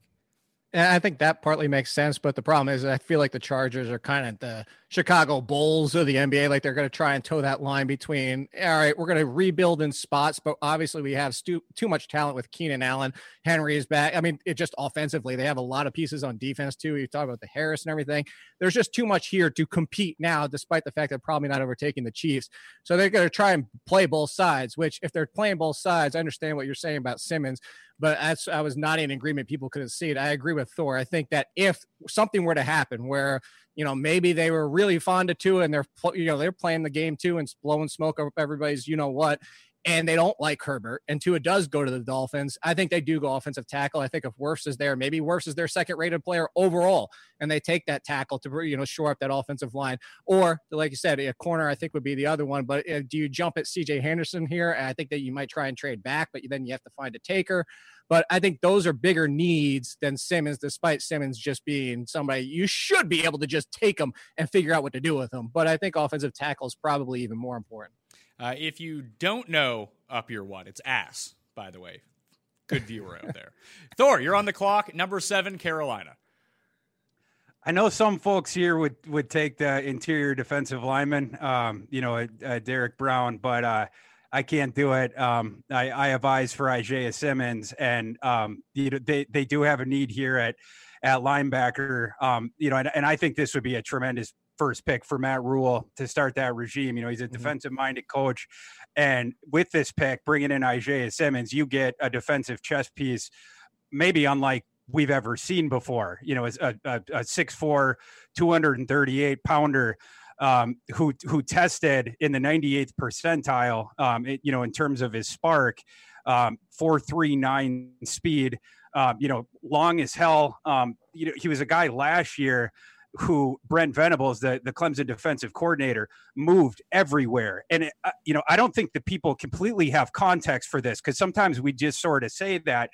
And I think that partly makes sense, but the problem is I feel like the Chargers are kind of the Chicago Bulls of the NBA. Like they're going to try and toe that line between, all right, we're going to rebuild in spots, but obviously we have stu- too much talent with Keenan Allen. Henry is back. I mean, it just offensively, they have a lot of pieces on defense too. You talk about the Harris and everything. There's just too much here to compete now, despite the fact they're probably not overtaking the Chiefs. So they're going to try and play both sides, which if they're playing both sides, I understand what you're saying about Simmons but as I was not in agreement, people couldn't see it. I agree with Thor. I think that if something were to happen where you know maybe they were really fond of Tua and they're you know they're playing the game too and blowing smoke up everybody's you know what, and they don't like Herbert, and Tua does go to the Dolphins, I think they do go offensive tackle. I think if Wirfs is there, maybe Wirfs is their second rated player overall, and they take that tackle to you know shore up that offensive line. Or like you said, a corner I think would be the other one. But uh, do you jump at C.J. Henderson here? I think that you might try and trade back, but then you have to find a taker. But I think those are bigger needs than Simmons, despite Simmons just being somebody you should be able to just take them and figure out what to do with them. But I think offensive tackle is probably even more important. Uh, if you don't know up your what, it's ass, by the way. Good viewer out there. Thor, you're on the clock. Number seven, Carolina. I know some folks here would would take the interior defensive lineman, um, you know, uh, Derrick Brown, but uh, I can't do it. Um, I, I, have eyes for Isaiah Simmons, and um, you know, they they do have a need here at at linebacker. Um, you know, and, and I think this would be a tremendous first pick for Matt Rhule to start that regime. You know, he's a mm-hmm. defensive minded coach. And with this pick, bringing in Isaiah Simmons, you get a defensive chess piece, maybe unlike we've ever seen before. You know, a, a, a 6'4, 238 pounder. Um, who who tested in the 98th percentile, um, it, you know, in terms of his SPARQ, um, 439 speed, um, you know, long as hell. Um, you know, he was a guy last year who Brent Venables, the, the Clemson defensive coordinator, moved everywhere. And, it, uh, you know, I don't think the people completely have context for this because sometimes we just sort of say that.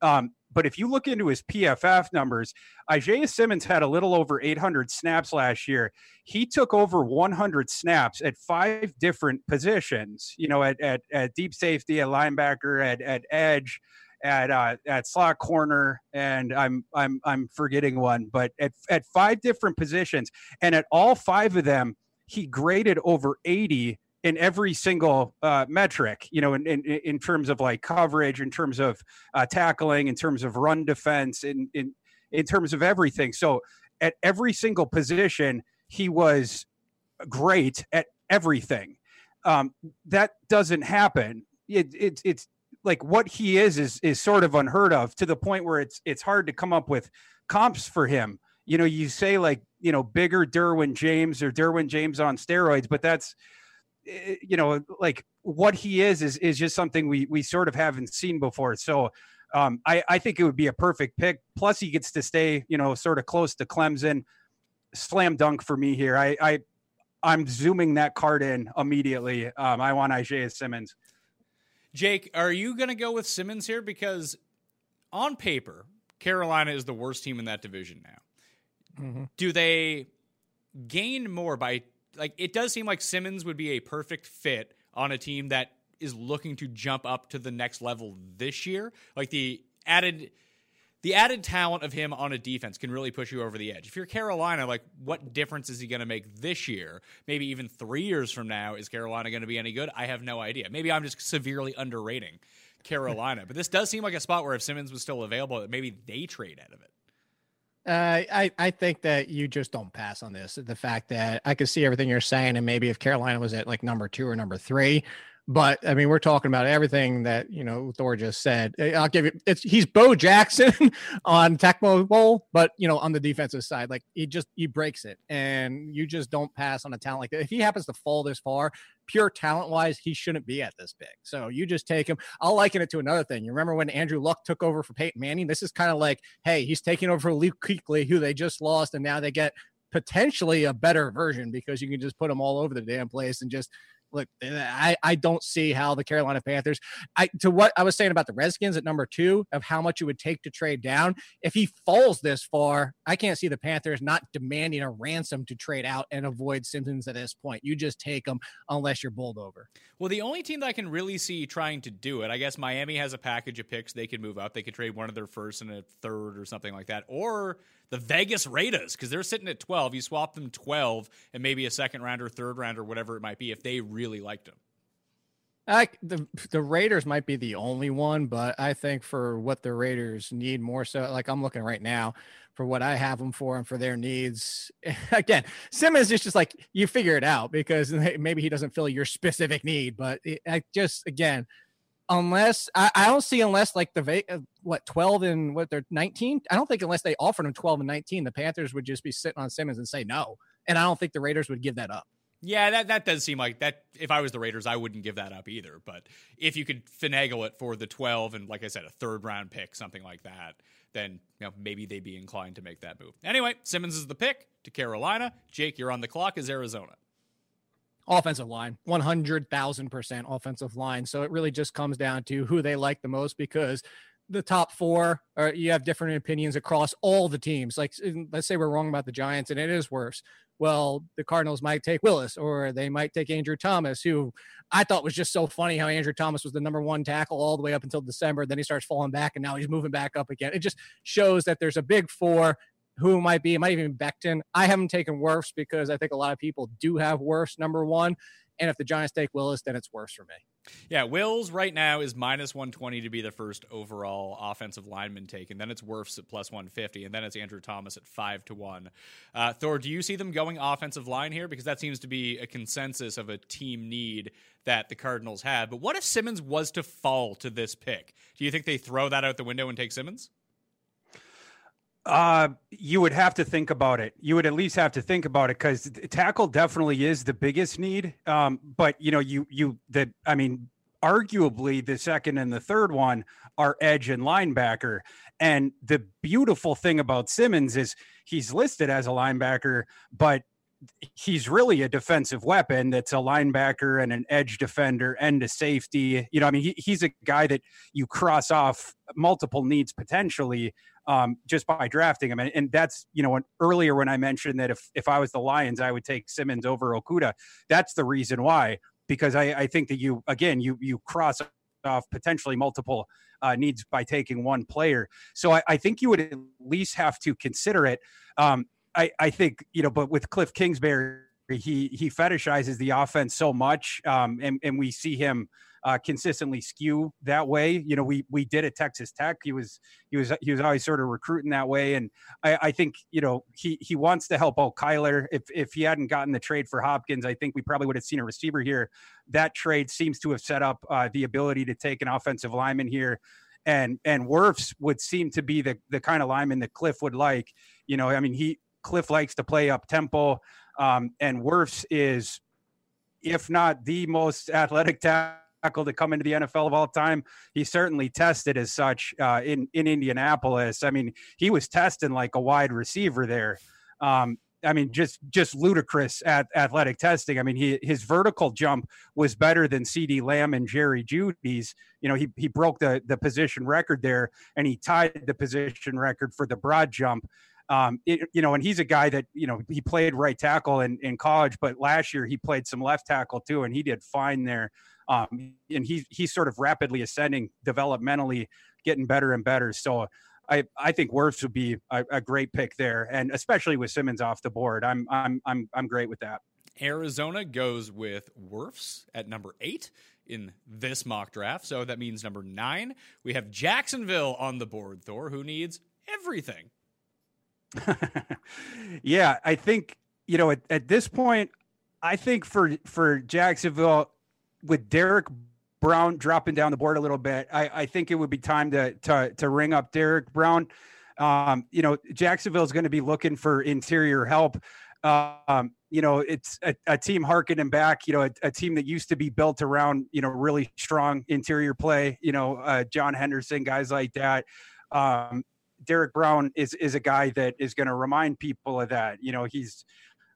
Um, but if you look into his PFF numbers, Isaiah Simmons had a little over 800 snaps last year. He took over 100 snaps at five different positions, you know, at, at, at deep safety, at linebacker, at, at edge, at uh, at slot corner, and I'm I'm I'm forgetting one, but at at five different positions, and at all five of them, he graded over 80 in every single uh, metric, you know, in, in, in terms of like coverage, in terms of uh, tackling, in terms of run defense, in, in, in terms of everything. So at every single position, he was great at everything. Um, that doesn't happen. It, it, it's like what he is is is sort of unheard of to the point where it's it's hard to come up with comps for him. You know, you say like you know bigger Derwin James or Derwin James on steroids, but that's eh, you know like what he is is is just something we we sort of haven't seen before. So um, I I think it would be a perfect pick. Plus he gets to stay you know sort of close to Clemson. Slam dunk for me here. I I I'm zooming that card in immediately. Um, I want Isaiah Simmons. Jake, are you going to go with Simmons here? Because on paper, Carolina is the worst team in that division now. Mm-hmm. Do they gain more by like it does seem like Simmons would be a perfect fit on a team that is looking to jump up to the next level this year. Like the added the added talent of him on a defense can really push you over the edge. If you're Carolina, like what difference is he going to make this year? Maybe even three years from now, is Carolina going to be any good? I have no idea. Maybe I'm just severely underrating Carolina, but this does seem like a spot where if Simmons was still available, maybe they trade out of it. Uh, I I think that you just don't pass on this. The fact that I could see everything you're saying, and maybe if Carolina was at like number two or number three, but I mean, we're talking about everything that you know Thor just said. Eh, I'll give you it's he's Bo Jackson on Tecmo Bowl, but you know on the defensive side, like he just he breaks it, and you just don't pass on a talent like that. If he happens to fall this far, pure talent wise, he shouldn't be at this big. So you just take him. I'll liken it to another thing. You remember when Andrew Luck took over for Peyton Manning? This is kind of like, hey, he's taking over for Luke Kuechly, who they just lost, and now they get potentially a better version because you can just put them all over the damn place and just look, I, I don't see how the Carolina Panthers, I to what I was saying about the Redskins at number two of how much it would take to trade down. If he falls this far, I can't see the Panthers not demanding a ransom to trade out and avoid Simmons at this point. You just take them unless you're bowled over. Well, the only team that I can really see trying to do it, I guess Miami has a package of picks they could move up. They could trade one of their first and a third or something like that, or the Vegas Raiders because they're sitting at 12. You swap them 12 and maybe a second round or third round or whatever it might be, if they really liked him. I, the the Raiders might be the only one, but I think for what the Raiders need more so, like I'm looking right now for what I have them for and for their needs. Again, Simmons is just like you figure it out because maybe he doesn't fill your specific need, but it, I just again unless I, I, don't see unless like the what 12 and what they're 19 i don't think unless they offered him 12 and 19 the panthers would just be sitting on simmons and say no. And i don't think the raiders would give that up. Yeah that, that does seem like that if i was the raiders i wouldn't give that up either. But if you could finagle it for the 12 and like i said a third round pick something like that then you know maybe they'd be inclined to make that move. Anyway simmons is the pick to carolina. Jake you're on the clock. Is arizona? Offensive line 100,000% offensive line. So it really just comes down to who they like the most because the top four or you have different opinions across all the teams like let's say we're wrong about the giants and it is wirfs well the cardinals might take wills or they might take andrew thomas who i thought was just so funny how andrew thomas was the number one tackle all the way up until december then he starts falling back and now he's moving back up again it just shows that there's a big four who might be. It might even be Becton. I haven't taken Wirfs because I think a lot of people do have Wirfs number one. And if the Giants take Wills, then it's wirfs for me. Yeah, Wills right now is minus 120 to be the first overall offensive lineman taken. Then it's Wirfs at plus 150, and then it's Andrew Thomas at 5 to 1. Uh, Thor, do you see them going offensive line here? Because that seems to be a consensus of a team need that the Cardinals have. But what if Simmons was to fall to this pick? Do you think they throw that out the window and take Simmons? Uh, you would have to think about it. You would at least have to think about it because tackle definitely is the biggest need. Um, but you know, you you that I mean, arguably the second and the third one are edge and linebacker. And the beautiful thing about Simmons is he's listed as a linebacker, but he's really a defensive weapon that's a linebacker and an edge defender and a safety. You know, I mean, he, he's a guy that you cross off multiple needs potentially um, just by drafting him. And, and that's, you know, when, earlier when I mentioned that if, if I was the Lions, I would take Simmons over Okudah. That's the reason why, because I, I think that you, again, you, you cross off potentially multiple uh, needs by taking one player. So I, I, think you would at least have to consider it. Um, I, I think you know, but with Cliff Kingsbury, he he fetishizes the offense so much, um, and and we see him uh, consistently skew that way. You know, we we did at Texas Tech. He was he was he was always sort of recruiting that way, and I, I think you know he he wants to help out Kyler. If if he hadn't gotten the trade for Hopkins, I think we probably would have seen a receiver here. That trade seems to have set up uh, the ability to take an offensive lineman here and and Wirfs would seem to be the the kind of lineman that Cliff would like. You know, I mean, he Cliff likes to play up tempo, um, and Wirfs is, if not the most athletic tackle to come into the NFL of all time. He certainly tested as such uh, in in Indianapolis. I mean, he was testing like a wide receiver there. Um, I mean, just just ludicrous at athletic testing. I mean, he his vertical jump was better than CeeDee Lamb and Jerry Jeudy's. You know, he he broke the the position record there, and he tied the position record for the broad jump. Um, it, you know, and he's a guy that you know he played right tackle in, in college, but last year he played some left tackle too, and he did fine there. Um, and he's he's sort of rapidly ascending developmentally, getting better and better. So I I think Wirfs would be a, a great pick there, and especially with Simmons off the board, I'm I'm I'm I'm great with that. Arizona goes with Wirfs at number eight in this mock draft. So that means number nine, we have Jacksonville on the board, Thor, who needs everything. yeah, I think, you know, at, at this point, I think for for Jacksonville, with Derrick Brown dropping down the board a little bit, I, I think it would be time to to to ring up Derrick Brown. Um, you know, Jacksonville is going to be looking for interior help. Um, you know, it's a, a team harkening back, you know, a, a, team that used to be built around, you know, really strong interior play, you know, uh, John Henderson, guys like that. Um, Derrick Brown is is a guy that is going to remind people of that. You know, he's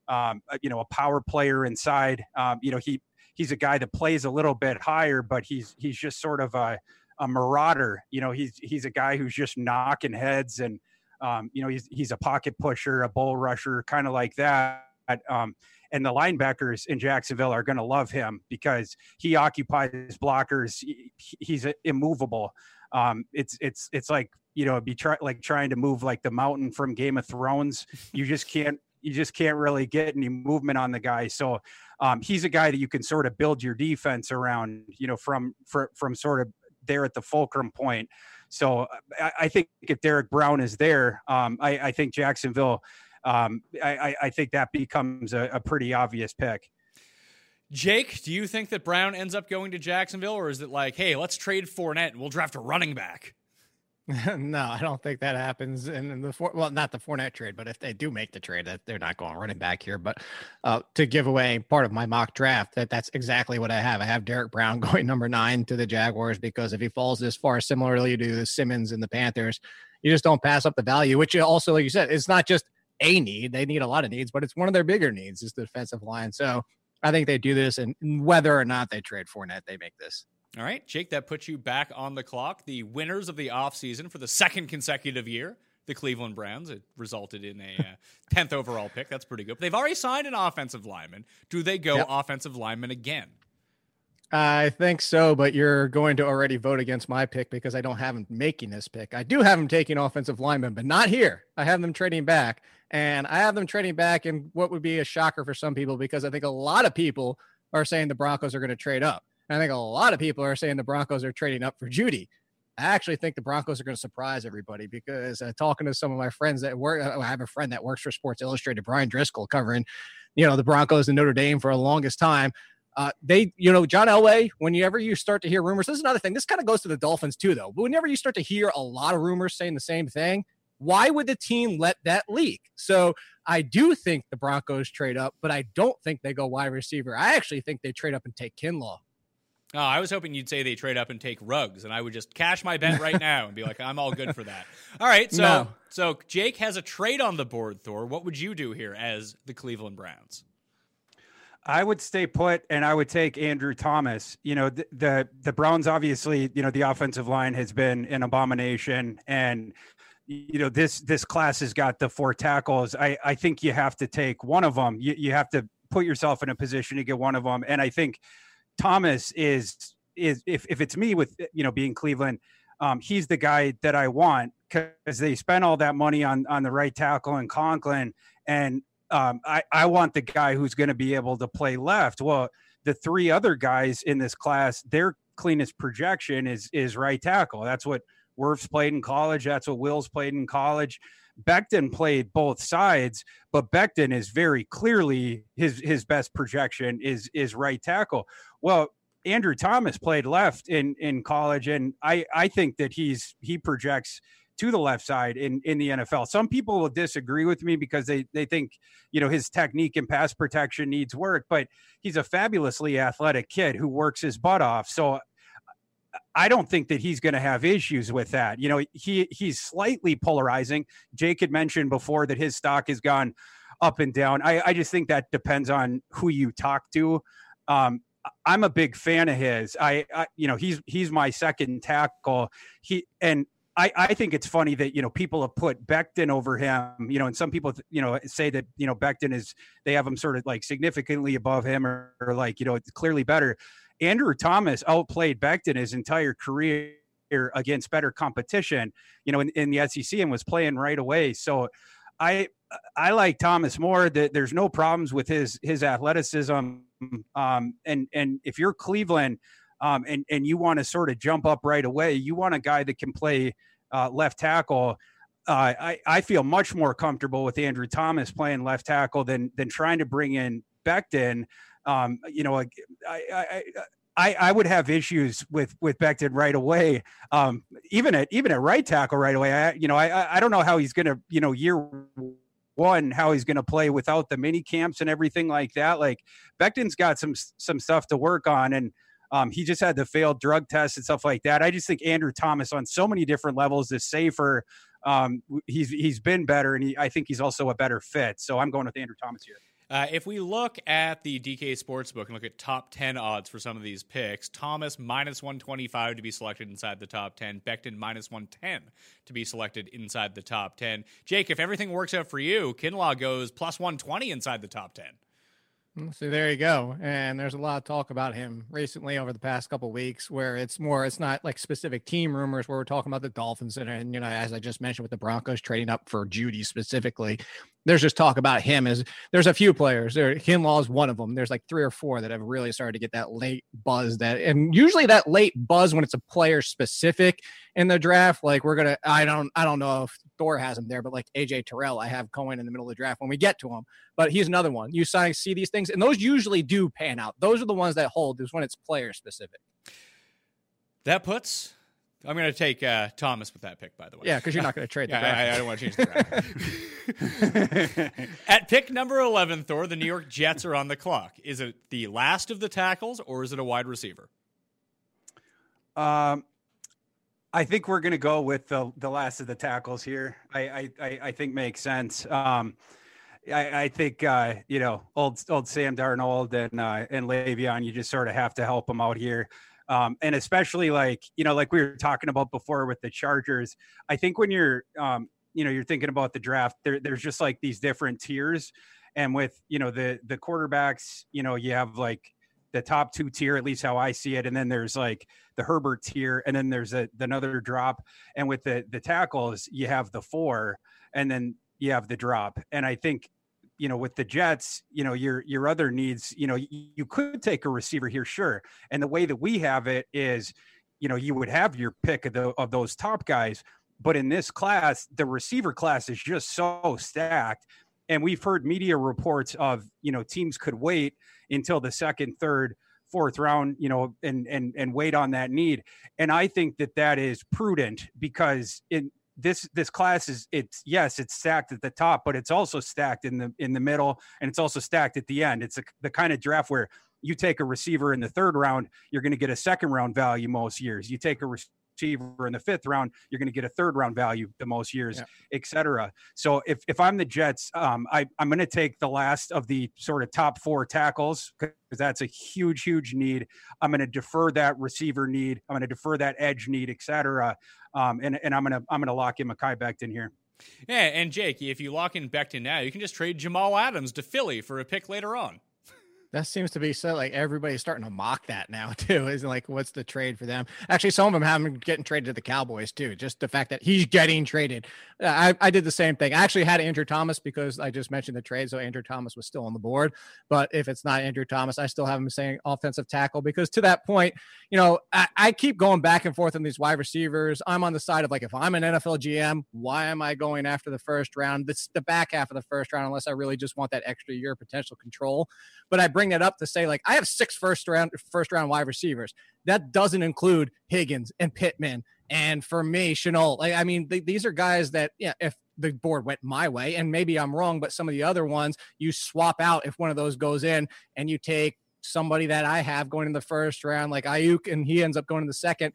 um, you know a power player inside. Um, you know, he he's a guy that plays a little bit higher, but he's he's just sort of a a marauder. You know, he's he's a guy who's just knocking heads and um, you know he's he's a pocket pusher, a bull rusher, kind of like that. Um, and the linebackers in Jacksonville are going to love him because he occupies blockers. He, he's immovable. Um, it's it's it's like you know, be try, like trying to move like the mountain from Game of Thrones. You just can't you just can't really get any movement on the guy. So um, he's a guy that you can sort of build your defense around, you know, from from sort of there at the fulcrum point. So I, I think if Derrick Brown is there, um, I, I, think Jacksonville, um, I, I, think that becomes a, a pretty obvious pick. Jake, do you think that Brown ends up going to Jacksonville, or is it like, hey, let's trade Fournette and we'll draft a running back? no, I don't think that happens. And the four, well, not the Fournette trade, but if they do make the trade, that they're not going running back here. But uh, to give away part of my mock draft, that that's exactly what I have. I have Derrick Brown going number nine to the Jaguars because if he falls this far, similarly to the Simmons and the Panthers, you just don't pass up the value. Which also, like you said, it's not just a need; they need a lot of needs, but it's one of their bigger needs is the defensive line. So I think they do this, and whether or not they trade Fournette, they make this. All right, Jake, that puts you back on the clock. The winners of the offseason for the second consecutive year, the Cleveland Browns. It resulted in a uh, 10th overall pick. That's pretty good. But they've already signed an offensive lineman. Do they go yep. offensive lineman again? I think so, but you're going to already vote against my pick because I don't have him making this pick. I do have him taking offensive lineman, but not here. I have them trading back, and I have them trading back in what would be a shocker for some people because I think a lot of people are saying the Broncos are going to trade up. I think a lot of people are saying the Broncos are trading up for Jeudy. I actually think the Broncos are going to surprise everybody because uh, talking to some of my friends that work, uh, I have a friend that works for Sports Illustrated, Brian Driscoll, covering, you know, the Broncos and Notre Dame for the longest time. Uh, they, you know, John Elway, whenever you start to hear rumors, this is another thing. This kind of goes to the Dolphins too, though. But whenever you start to hear a lot of rumors saying the same thing, why would the team let that leak? So I do think the Broncos trade up, but I don't think they go wide receiver. I actually think they trade up and take Kinlaw. Oh, I was hoping you'd say they trade up and take Ruggs, and I would just cash my bet right now and be like, I'm all good for that. All right, so no. so Jake has a trade on the board. Thor, what would you do here as the Cleveland Browns? I would stay put, and I would take Andrew Thomas. You know, the, the the Browns obviously, you know, the offensive line has been an abomination, and you know this this class has got the four tackles. I I think you have to take one of them. You you have to put yourself in a position to get one of them, and I think Thomas is is if if it's me with you know being Cleveland, um, he's the guy that I want because they spent all that money on on the right tackle and Conklin, and um, I I want the guy who's going to be able to play left. Well, the three other guys in this class, their cleanest projection is is right tackle. That's what Wirfs played in college. That's what Wills played in college. Becton played both sides, but Becton is very clearly his his best projection is is right tackle. Well, Andrew Thomas played left in in college, and I I think that he's he projects to the left side in in the NFL. Some people will disagree with me because they they think you know his technique and pass protection needs work, but he's a fabulously athletic kid who works his butt off. So I don't think that he's going to have issues with that. You know, he he's slightly polarizing. Jake had mentioned before that his stock has gone up and down. I, I just think that depends on who you talk to. Um, I'm a big fan of his. I, I, you know, he's he's my second tackle. He and I, I think it's funny that you know people have put Becton over him. You know, and some people you know say that you know Becton is they have him sort of like significantly above him or, or like you know it's clearly better. Andrew Thomas outplayed Becton his entire career against better competition, you know, in, in the SEC and was playing right away. So I I like Thomas more. That there's no problems with his his athleticism. Um, and and if you're Cleveland, um, and and you want to sort of jump up right away, you want a guy that can play uh, left tackle. Uh, I I feel much more comfortable with Andrew Thomas playing left tackle than than trying to bring in Becton. Um, you know, I, I, I, I would have issues with with Becton right away. Um, even at even at right tackle right away. I you know I I don't know how he's gonna you know year one how he's gonna play without the mini camps and everything like that. Like Becton's got some some stuff to work on and. Um, he just had the failed drug test and stuff like that. I just think Andrew Thomas on so many different levels is safer. Um, he's he's been better, and he, I think he's also a better fit. So I'm going with Andrew Thomas here. Uh, if we look at the DK Sportsbook and look at top 10 odds for some of these picks, Thomas minus 125 to be selected inside the top 10, Becton minus 110 to be selected inside the top 10. Jake, if everything works out for you, Kinlaw goes plus 120 inside the top 10. Mm, so there you go. And there's a lot of talk about him recently over the past couple weeks where it's more, it's not like specific team rumors where we're talking about the Dolphins and, and, you know, as I just mentioned with the Broncos trading up for Jeudy specifically, there's just talk about him as there's a few players there. Kinlaw is one of them. There's like three or four that have really started to get that late buzz that, and usually that late buzz when it's a player specific in the draft, like we're to, I don't, I don't know if Thor has him there, but like AJ Terrell, I have Cohen in the middle of the draft when we get to him, but he's another one. You sign see these things and those usually do pan out. Those are the ones that hold is when it's player specific. That puts I'm going to take uh, Thomas with that pick, by the way. Yeah, because you're not going to trade. yeah, I, I, don't want to change the draft. At pick number 11, Thor, the New York Jets are on the clock. Is it the last of the tackles, or is it a wide receiver? Um, I think we're going to go with the the last of the tackles here. I I, I think makes sense. Um, I, I think uh, you know old old Sam Darnold and uh, and Le'Veon. You just sort of have to help them out here. Um, and especially like you know like we were talking about before with the chargers i think when you're um, you know you're thinking about the draft there, there's just like these different tiers. And with you know the the quarterbacks you know you have like the top two tier at least how i see it. And then there's like the herbert tier and then there's a, another drop. And with the the tackles you have the four and then you have the drop. And i think you know, with the Jets, you know, your your other needs, you know, you, could take a receiver here, sure. And the way that we have it is, you know, you would have your pick of the of those top guys, but in this class, the receiver class is just so stacked. And we've heard media reports of, you know, teams could wait until the second, third, fourth round, you know, and and and wait on that need. And I think that that is prudent because in this this class is it's yes it's stacked at the top but it's also stacked in the in the middle and it's also stacked at the end. It's a, the kind of draft where you take a receiver in the third round you're going to get a second round value most years. You take a in the fifth round, you're going to get a third round value the most years, yeah. etc. So if if I'm the Jets, um, I I'm going to take the last of the sort of top four tackles because that's a huge huge need. I'm going to defer that receiver need. I'm going to defer that edge need, etc. Um, and and I'm going to I'm going to lock in Mekhi Becton here. Yeah, and Jake, if you lock in Becton now, you can just trade Jamal Adams to Philly for a pick later on. That seems to be so like everybody's starting to mock that now too. Is like, what's the trade for them? Actually, some of them have him getting traded to the Cowboys too. Just the fact that he's getting traded. Uh, I, I did the same thing. I actually had Andrew Thomas because I just mentioned the trade, so Andrew Thomas was still on the board. But if it's not Andrew Thomas, I still have him saying offensive tackle because to that point, you know, I, I keep going back and forth on these wide receivers. I'm on the side of like, if I'm an NFL GM, why am I going after the first round? This the back half of the first round, unless I really just want that extra year potential control. But I bring that up to say like I have six first round first round wide receivers. That doesn't include Higgins and Pittman and for me, Shenault. Like I mean, th- these are guys that yeah, if the board went my way, and maybe I'm wrong, but some of the other ones you swap out if one of those goes in, and you take somebody that I have going in the first round, like Aiyuk, and he ends up going in the second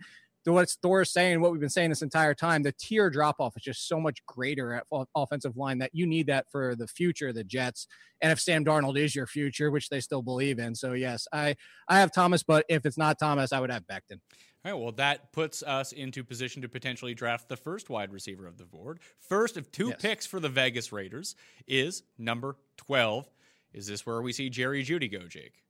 to what Thor's saying, what we've been saying this entire time, the tier drop off is just so much greater at offensive line that you need that for the future of the Jets. And if Sam Darnold is your future, which they still believe in, so yes, I I have Thomas, but if it's not Thomas, I would have Becton. All right, well, that puts us into position to potentially draft the first wide receiver of the board. First of two yes. picks for the Vegas Raiders is number 12. Is this where we see Jerry Jeudy go, Jake?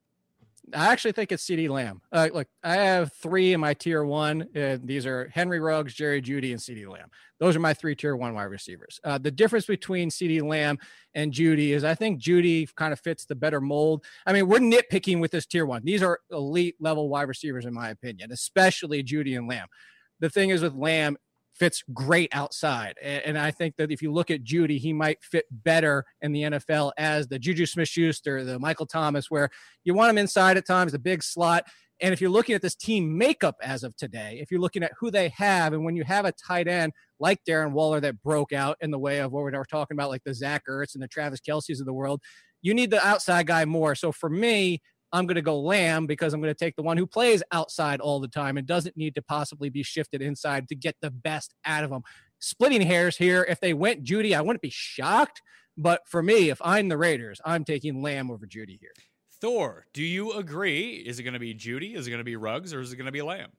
I actually think it's CeeDee Lamb. Uh, look, I have three in my tier one. And these are Henry Ruggs, Jerry Jeudy, and CeeDee Lamb. Those are my three tier one wide receivers. Uh, the difference between CeeDee Lamb and Jeudy is I think Jeudy kind of fits the better mold. I mean, we're nitpicking with this tier one. These are elite level wide receivers, in my opinion, especially Jeudy and Lamb. The thing is with Lamb, fits great outside. And, I think that if you look at Jeudy, he might fit better in the NFL as the Juju Smith Schuster, the Michael Thomas, where you want him inside at times, the big slot. And if you're looking at this team makeup as of today, if you're looking at who they have, and when you have a tight end like Darren Waller that broke out in the way of what we are talking about, like the Zach Ertz and the Travis Kelce's of the world, you need the outside guy more. So for me, I'm going to go Lamb because I'm going to take the one who plays outside all the time and doesn't need to possibly be shifted inside to get the best out of them. Splitting hairs here. If they went Jeudy, I wouldn't be shocked. But for me, if I'm the Raiders, I'm taking Lamb over Jeudy here. Thor, do you agree? Is it going to be Jeudy? Is it going to be Ruggs? Or is it going to be Lamb?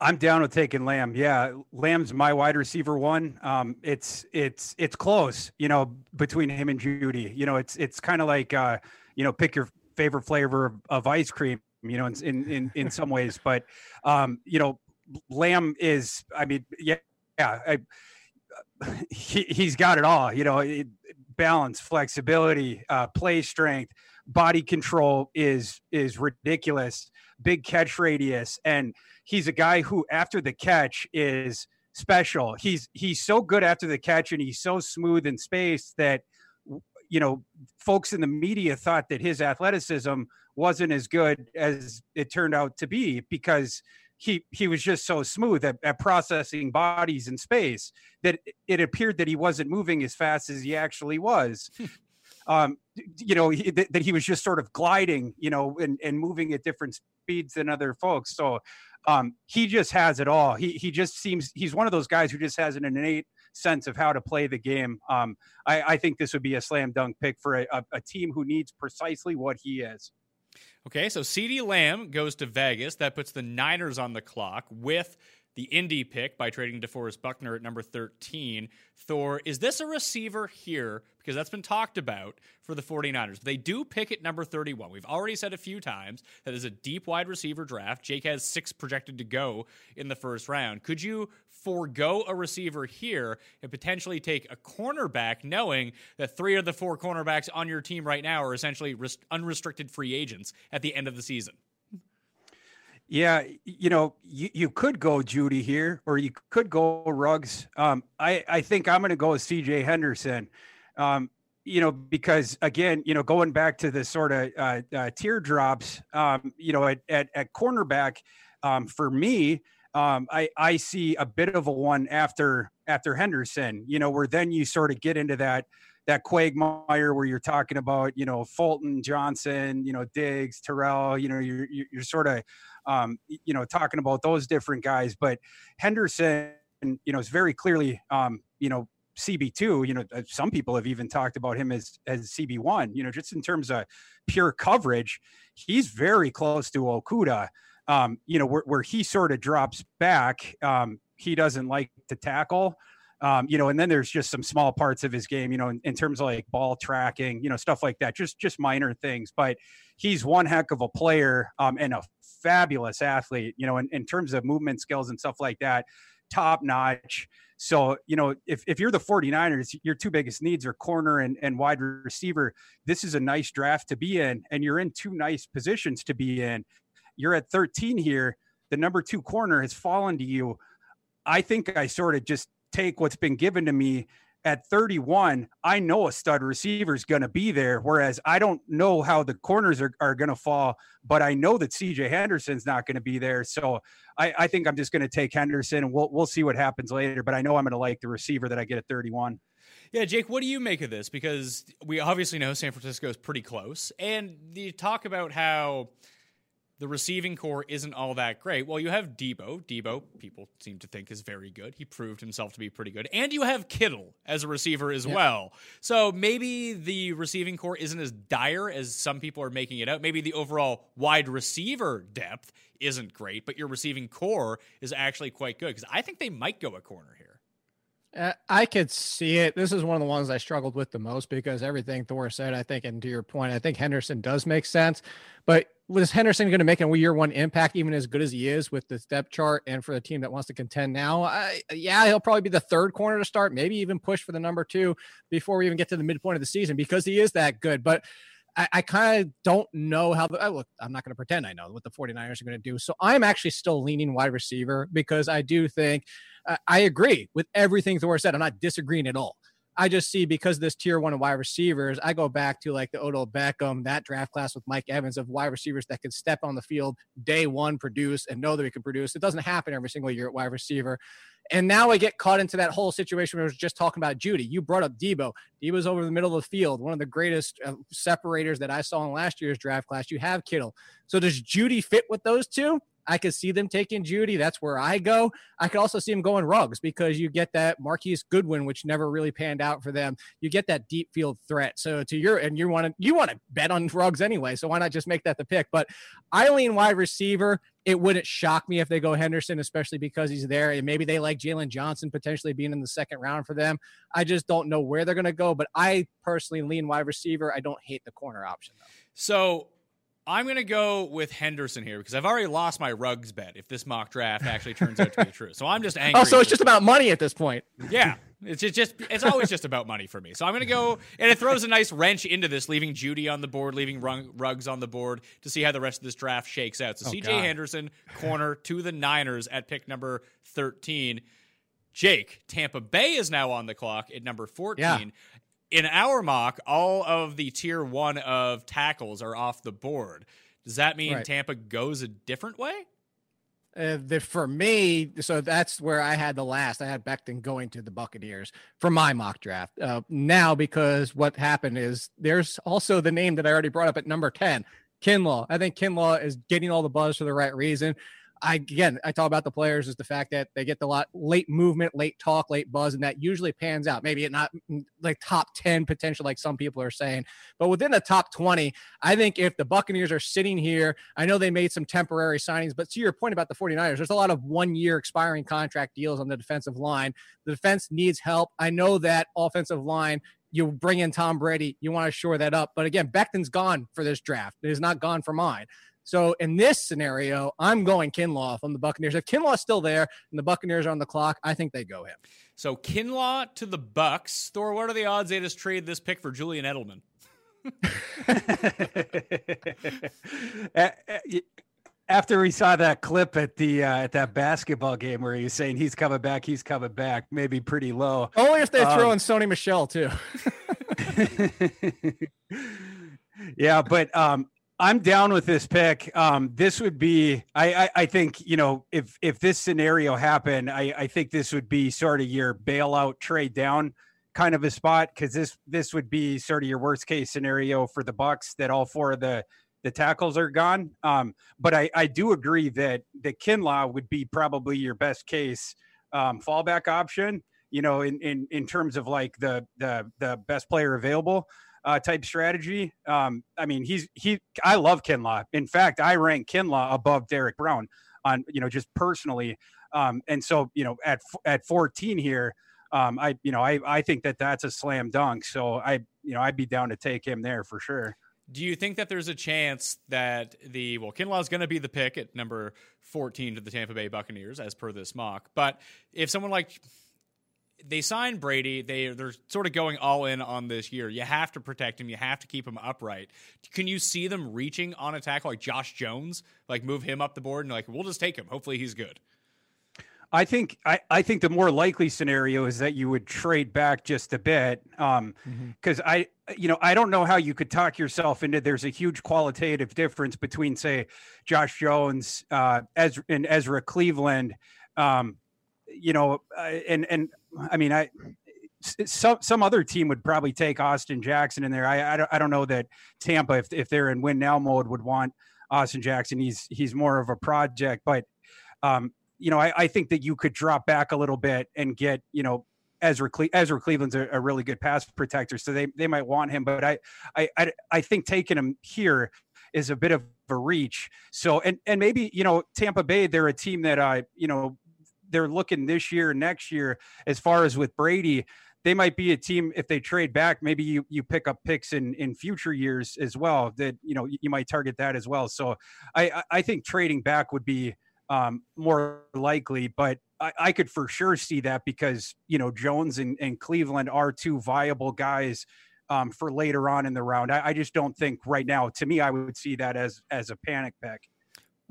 I'm down with taking Lamb. Yeah, Lamb's my wide receiver one. Um, it's it's it's close, you know, between him and Jeudy. You know, it's it's kind of like uh, you know, pick your favorite flavor of, of ice cream, you know, in, in, in, some ways, but, um, you know, Lamb is, I mean, yeah, yeah, I, he, he's got it all, you know, it, balance, flexibility, uh, play strength, body control is, is ridiculous, big catch radius. And he's a guy who after the catch is special. He's, he's so good after the catch and he's so smooth in space that, you know, folks in the media thought that his athleticism wasn't as good as it turned out to be because he he was just so smooth at, at processing bodies in space that it appeared that he wasn't moving as fast as he actually was. um, you know, he, that, that, he was just sort of gliding, you know, and, and moving at different speeds than other folks. So um, he just has it all. He he just seems he's one of those guys who just has an innate sense of how to play the game. Um, I, I, think this would be a slam dunk pick for a, a, team who needs precisely what he is. Okay, so CeeDee Lamb goes to Vegas. That puts the Niners on the clock with the Indy pick by trading DeForest Buckner at number 13. Thor, is this a receiver here? Because that's been talked about for the 49ers. They do pick at number 31. We've already said a few times that is a deep wide receiver draft. Jake has six projected to go in the first round. Could you forego a receiver here and potentially take a cornerback, knowing that three of the four cornerbacks on your team right now are essentially unrestricted free agents at the end of the season? Yeah, you know, you, you could go Jeudy here, or you could go Ruggs. Um, I I think I'm going to go with C.J. Henderson. Um, you know, because again, you know, going back to the sort of uh, uh, teardrops, um, you know, at at, at cornerback, um, for me, um, I I see a bit of a one after after Henderson. You know, where then you sort of get into that that quagmire where you're talking about, you know, Fulton, Johnson, you know, Diggs, Terrell, you know, you're, you're sort of, um, you know, talking about those different guys. But Henderson, you know, is very clearly, um, you know, CB2, you know, uh, some people have even talked about him as, as CB1, you know, just in terms of pure coverage, he's very close to Okudah. Um, you know, where, where he sort of drops back, um, he doesn't like to tackle. Um, you know, and then there's just some small parts of his game, you know, in, in, terms of like ball tracking, you know, stuff like that, just just minor things. But he's one heck of a player um, and a fabulous athlete, you know, in, in terms of movement skills and stuff like that, top notch. So, you know, if, if you're the 49ers, your two biggest needs are corner and, and wide receiver. This is a nice draft to be in, and you're in two nice positions to be in. You're at 13 here. The number two corner has fallen to you. I think I sort of just take what's been given to me at 31, I know a stud receiver is going to be there. Whereas I don't know how the corners are, are going to fall, but I know that CJ Henderson's not going to be there. So I, I think I'm just going to take Henderson and we'll, we'll see what happens later. But I know I'm going to like the receiver that I get at 31. Yeah, Jake, what do you make of this? Because we obviously know San Francisco is pretty close. And you talk about how the receiving corps isn't all that great. Well, you have Deebo. Deebo, people seem to think is very good. He proved himself to be pretty good. And you have Kittle as a receiver as well. So maybe the receiving corps isn't as dire as some people are making it out. Maybe the overall wide receiver depth isn't great, but your receiving corps is actually quite good because I think they might go a corner here. Uh, I could see it. This is one of the ones I struggled with the most because everything Thor said, I think, and to your point, I think Henderson does make sense. But was Henderson going to make a year one impact, even as good as he is with the step chart and for the team that wants to contend now? I, yeah, he'll probably be the third corner to start, maybe even push for the number two before we even get to the midpoint of the season because he is that good. But I, I kind of don't know how the look. I'm not going to pretend I know what the 49ers are going to do. So I'm actually still leaning wide receiver because I do think uh, I agree with everything Thor said. I'm not disagreeing at all. I just see because this tier one of wide receivers, I go back to like the Odell Beckham, that draft class with Mike Evans of wide receivers that can step on the field day one, produce, and know that we can produce. It doesn't happen every single year at wide receiver. And now I get caught into that whole situation where I was just talking about Jeudy. You brought up Deebo. Deebo's over the middle of the field, one of the greatest uh, separators that I saw in last year's draft class. You have Kittle. So does Jeudy fit with those two? I could see them taking Jeudy. That's where I go. I could also see them going Ruggs because you get that Marquise Goodwin, which never really panned out for them. You get that deep field threat. So to your and you want to you want to bet on Ruggs anyway. So why not just make that the pick? But I lean wide receiver. It wouldn't shock me if they go Henderson, especially because he's there. And maybe they like Jaylon Johnson potentially being in the second round for them. I just don't know where they're going to go. But I personally lean wide receiver. I don't hate the corner option though. So I'm going to go with Henderson here because I've already lost my Ruggs bet if this mock draft actually turns out to be true. So I'm just oh, angry. Oh, so it's just about money at this point. Yeah. It's just, just it's always just about money for me. So I'm going to go and it throws a nice wrench into this leaving Jeudy on the board, leaving Ruggs on the board to see how the rest of this draft shakes out. So oh, CJ God. Henderson corner to the Niners at pick number 13. Jake, Tampa Bay is now on the clock at number 14. Yeah in our mock, all of the tier one of tackles are off the board. Does that mean right. Tampa goes a different way? Uh, the, for me, so that's where I had the last. I had Becton going to the Buccaneers for my mock draft. Uh, now, because what happened is there's also the name that I already brought up at number 10, Kinlaw. I think Kinlaw is getting all the buzz for the right reason. I again, I talk about the players is the fact that they get the lot late movement, late talk, late buzz, and that usually pans out. Maybe it not mm, like top 10 potential, like some people are saying, but within the top 20, I think if the Buccaneers are sitting here, I know they made some temporary signings, but to your point about the 49ers, there's a lot of one year expiring contract deals on the defensive line. The defense needs help. I know that offensive line you bring in Tom Brady, you want to shore that up. But again, Becton's gone for this draft. It is not gone for mine. So in this scenario, I'm going Kinlaw from the Buccaneers. If Kinlaw's still there and the Buccaneers are on the clock, I think they go him. So Kinlaw to the Bucks. Thor, what are the odds they just trade this pick for Julian Edelman? After we saw that clip at the uh, at that basketball game where he was saying he's coming back, he's coming back, maybe pretty low. Only if they um, throw in Sony Michel too. yeah, but um, I'm down with this pick. Um, this would be, I, I, I, think, you know, if if this scenario happened, I, I think this would be sort of your bailout trade down kind of a spot because this this would be sort of your worst case scenario for the Bucks that all four of the the tackles are gone. Um, but I, I do agree that the Kinlaw would be probably your best case um, fallback option. You know, in in in terms of like the the the best player available uh, type strategy. Um, I mean, he's he. I love Kinlaw. In fact, I rank Kinlaw above Derrick Brown on you know just personally. Um, and so you know at at 14 here, um, I you know I I think that that's a slam dunk. So I you know I'd be down to take him there for sure. Do you think that there's a chance that the well Kinlaw is going to be the pick at number 14 to the Tampa Bay Buccaneers as per this mock, but if someone like they signed Brady. They they're sort of going all in on this year. You have to protect him. You have to keep him upright. Can you see them reaching on a tackle like Josh Jones, like move him up the board and like we'll just take him. Hopefully he's good. I think I, I think the more likely scenario is that you would trade back just a bit. Um because mm-hmm. I you know I don't know how you could talk yourself into there's a huge qualitative difference between say Josh Jones uh Ezra and Ezra Cleveland um you know, uh, and and I mean, I some some other team would probably take Austin Jackson in there. I I don't, I don't know that Tampa, if if they're in win now mode, would want Austin Jackson. He's he's more of a project, but um, you know, I, I think that you could drop back a little bit and get you know Ezra Cle- Ezra Cleveland's a, a, really good pass protector, so they they might want him. But I I I, I think taking him here is a bit of a reach. So and and maybe you know Tampa Bay, they're a team that I you know they're looking this year, next year, as far as with Brady, they might be a team if they trade back. Maybe you you pick up picks in in future years as well. That you know you might target that as well. So I I think trading back would be um, more likely, but I, I, could for sure see that because you know Jones and, and Cleveland are two viable guys um, for later on in the round. I, I, just don't think right now. To me, I would see that as as a panic pick.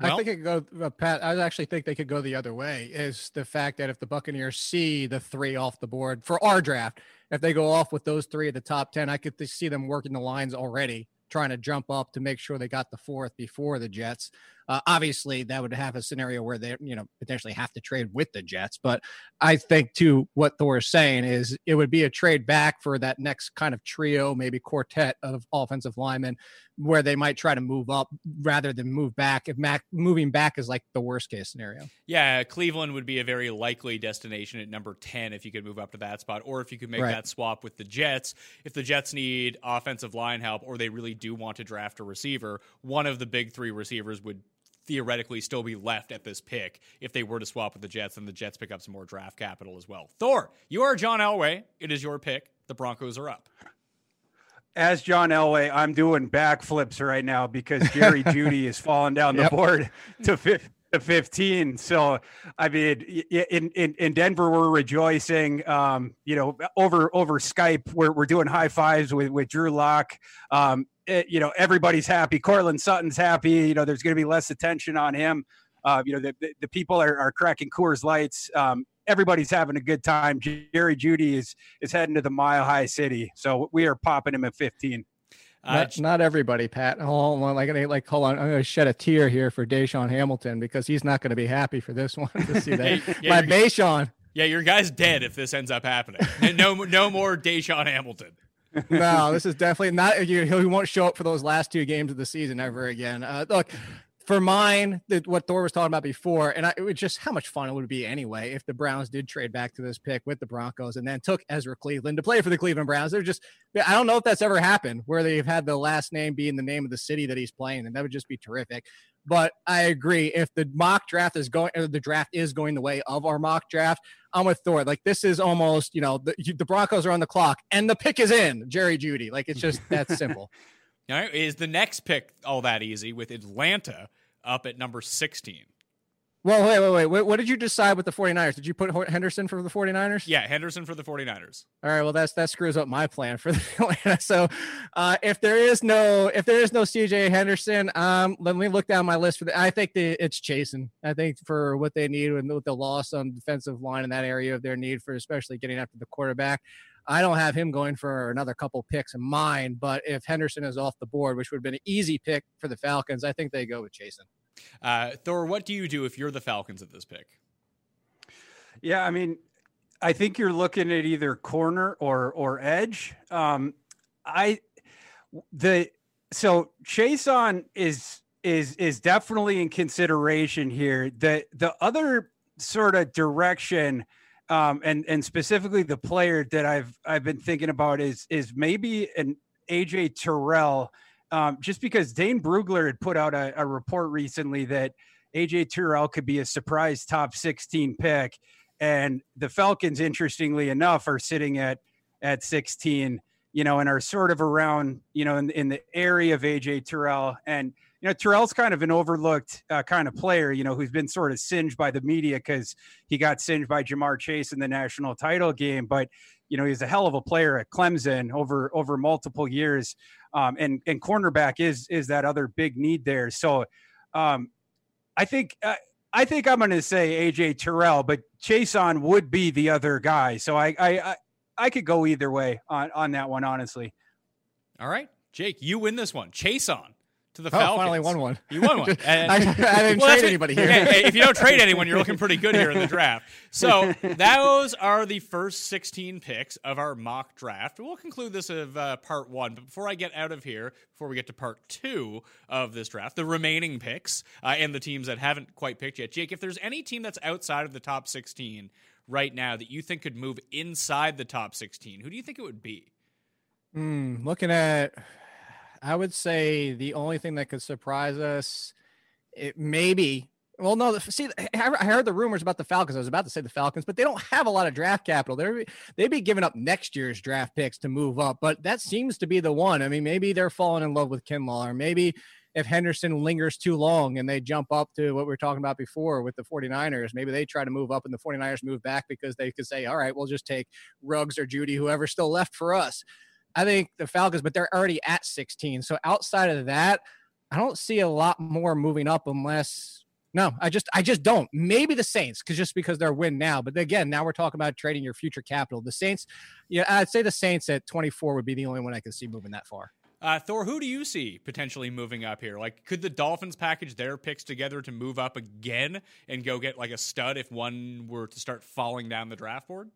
Well, I think it could go, uh, Pat. I actually think they could go the other way. Is the fact that if the Buccaneers see the three off the board for our draft, if they go off with those three at the top ten, I could see them working the lines already, trying to jump up to make sure they got the fourth before the Jets. Uh, obviously, that would have a scenario where they, you know, potentially have to trade with the Jets. But I think too, what Thor is saying is it would be a trade back for that next kind of trio, maybe quartet of offensive linemen, where they might try to move up rather than move back. If Mac moving back is like the worst case scenario. Yeah, Cleveland would be a very likely destination at number ten if you could move up to that spot, or if you could make right. that swap with the Jets. If the Jets need offensive line help, or they really do want to draft a receiver, one of the big three receivers would theoretically still be left at this pick if they were to swap with the Jets and the Jets pick up some more draft capital as well. Thor, you are John Elway. It is your pick. The Broncos are up. As John Elway, I'm doing backflips right now because Jerry Jeudy is falling down the yep. board to fifth to 15. So, I mean, in, in, in Denver, we're rejoicing. Um, you know, over over Skype, we're, we're doing high fives with, with Drew Lock. Um, it, you know, everybody's happy. Courtland Sutton's happy. You know, there's going to be less attention on him. Uh, you know, the, the, the people are, are cracking Coors Lights. Um, everybody's having a good time. Jerry Jeudy is is heading to the Mile High City, so we are popping him at 15. Uh, not, not, everybody, Pat. Hold on, like, like, hold on. I'm going to shed a tear here for DaeSean Hamilton because he's not going to be happy for this one to see that. yeah, My DaeSean. Yeah, your guy's dead if this ends up happening. no, no more DaeSean Hamilton no, this is definitely not. He won't show up for those last two games of the season ever again. Uh, look, for mine, what Thor was talking about before, and I, it was just how much fun it would be anyway if the Browns did trade back to this pick with the Broncos and then took Ezra Cleveland to play for the Cleveland Browns. They're just, I don't know if that's ever happened where they've had the last name being the name of the city that he's playing, and that would just be terrific. But I agree. If the mock draft is going, the draft is going the way of our mock draft, I'm with Thor. Like this is almost, you know, the, the Broncos are on the clock and the pick is in. Jerry Jeudy. Like it's just that simple. All right, is the next pick all that easy with Atlanta up at number 16? Well, wait, wait, wait. What did you decide with the 49ers? Did you put Henderson for the 49ers? Yeah, Henderson for the 49ers. All right, well that's that screws up my plan for the Atlanta. So, uh, if there is no if there is no CJ Henderson, um let me look down my list for the I think the, it's Chaisson. I think for what they need and with the loss on defensive line in that area of their need for especially getting after the quarterback. I don't have him going for another couple picks in mine, but if Henderson is off the board, which would have been an easy pick for the Falcons, I think they go with Chaisson. Uh, Thor, what do you do if you're the Falcons at this pick? Yeah, I mean, I think you're looking at either corner or or edge. Um, I the so Chaisson is is is definitely in consideration here. The the other sort of direction um, and and specifically the player that I've I've been thinking about is is maybe an AJ Terrell um, just because Dane Brugler had put out a, a, report recently that AJ Terrell could be a surprise top 16 pick, and the Falcons, interestingly enough, are sitting at at 16, you know, and are sort of around, you know, in, in the area of AJ Terrell. And you know, Terrell's kind of an overlooked uh, kind of player, you know, who's been sort of singed by the media because he got singed by Ja'Marr Chase in the national title game. But you know, he's a hell of a player at Clemson over over multiple years. Um, and and cornerback is is that other big need there. So um, I think uh, I think I'm going to say AJ Terrell, but Chaisson would be the other guy. So I I I, I could go either way on on that one, honestly. All right, Jake, you win this one. Chaisson to the oh, Falcons. finally won one. You won one. And, I, I, didn't well, trade anybody here. Hey, if you don't trade anyone, you're looking pretty good here in the draft. So those are the first 16 picks of our mock draft. We'll conclude this of uh, part one. But before I get out of here, before we get to part two of this draft, the remaining picks uh, and the teams that haven't quite picked yet, Jake, if there's any team that's outside of the top 16 right now that you think could move inside the top 16, who do you think it would be? Mm, looking at I would say the only thing that could surprise us, it maybe Well, no. See, I heard the rumors about the Falcons. I was about to say the Falcons, but they don't have a lot of draft capital. They're they'd be giving up next year's draft picks to move up, but that seems to be the one. I mean, maybe they're falling in love with Kinlaw, or maybe if Henderson lingers too long and they jump up to what we are talking about before with the 49ers, maybe they try to move up and the 49ers move back because they could say, all right, we'll just take Ruggs or Jeudy, whoever's still left for us. I think the Falcons, but they're already at 16. So outside of that, I don't see a lot more moving up unless no, I just I just don't. Maybe the Saints, because just because they're win now. But again, now we're talking about trading your future capital. The Saints, yeah, I'd say the Saints at 24 would be the only one I can see moving that far. Uh, Thor, who do you see potentially moving up here? Like, could the Dolphins package their picks together to move up again and go get like a stud if one were to start falling down the draft board?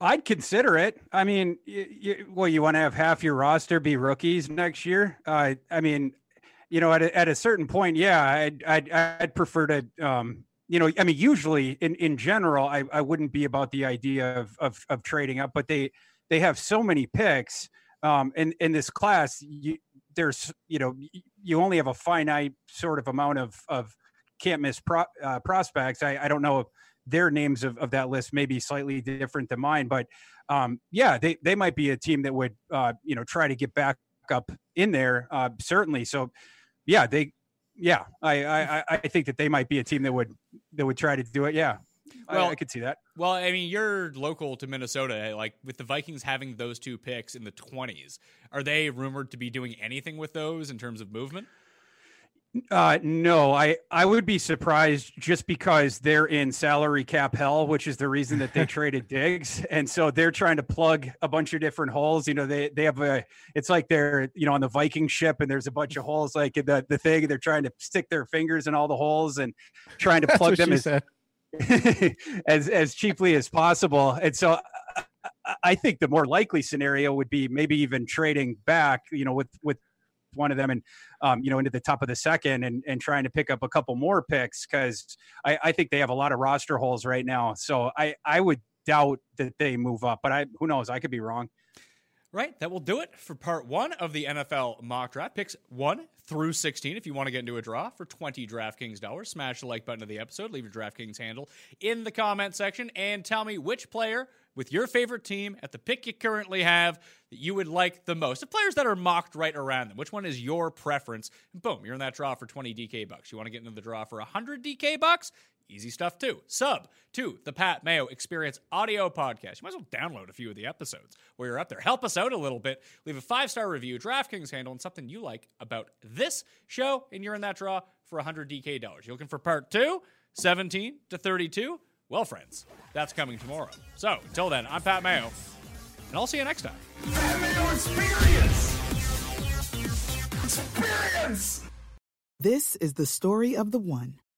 I'd consider it. I mean, you, you, well, you want to have half your roster be rookies next year. Uh, I mean, you know, at a, at a certain point, yeah, I'd, I'd, I'd prefer to, um, you know, I mean, usually in, in general, I, I wouldn't be about the idea of, of, of trading up, but they, they have so many picks um, in in this class, you, there's you know you only have a finite sort of amount of of can't miss pro, uh, prospects. I, I don't know their names of, of that list may be slightly different than mine, but um, yeah, they they might be a team that would uh, you know try to get back up in there uh, certainly. So yeah, they yeah, I, I I think that they might be a team that would that would try to do it. Yeah. Well, I, I, could see that. Well, I mean, you're local to Minnesota. Like with the Vikings having those two picks in the 20s, are they rumored to be doing anything with those in terms of movement? Uh, no, I, I would be surprised just because they're in salary cap hell, which is the reason that they traded Diggs. And so they're trying to plug a bunch of different holes. You know, they, they have a, it's like they're, you know, on the Viking ship and there's a bunch of holes like the, the thing, they're trying to stick their fingers in all the holes and trying to plug them as, as as cheaply as possible. And so I think the more likely scenario would be maybe even trading back, you know, with with one of them and um, you know into the top of the second and and trying to pick up a couple more picks because I, I think they have a lot of roster holes right now. So I I would doubt that they move up, but I who knows? I could be wrong. Right. That will do it for part one of the NFL mock draft. Picks one through 16. If you want to get into a draw for 20 DraftKings dollars, smash the like button of the episode, leave your DraftKings handle in the comment section, and tell me which player with your favorite team at the pick you currently have that you would like the most. The players that are mocked right around them. Which one is your preference? And boom, you're in that draw for 20 DK bucks. You want to get into the draw for 100 DK bucks? Easy stuff too. Sub to the Pat Mayo Experience audio podcast. You might as well download a few of the episodes while you're up there. Help us out a little bit. Leave a five star review, DraftKings handle, and something you like about this show, and you're in that draw for 100 DK dollars. You're looking for part two, 17 to 32? Well, friends, that's coming tomorrow. So until then, I'm Pat Mayo, and I'll see you next time. Pat Mayo Experience! Experience! This is the story of the one.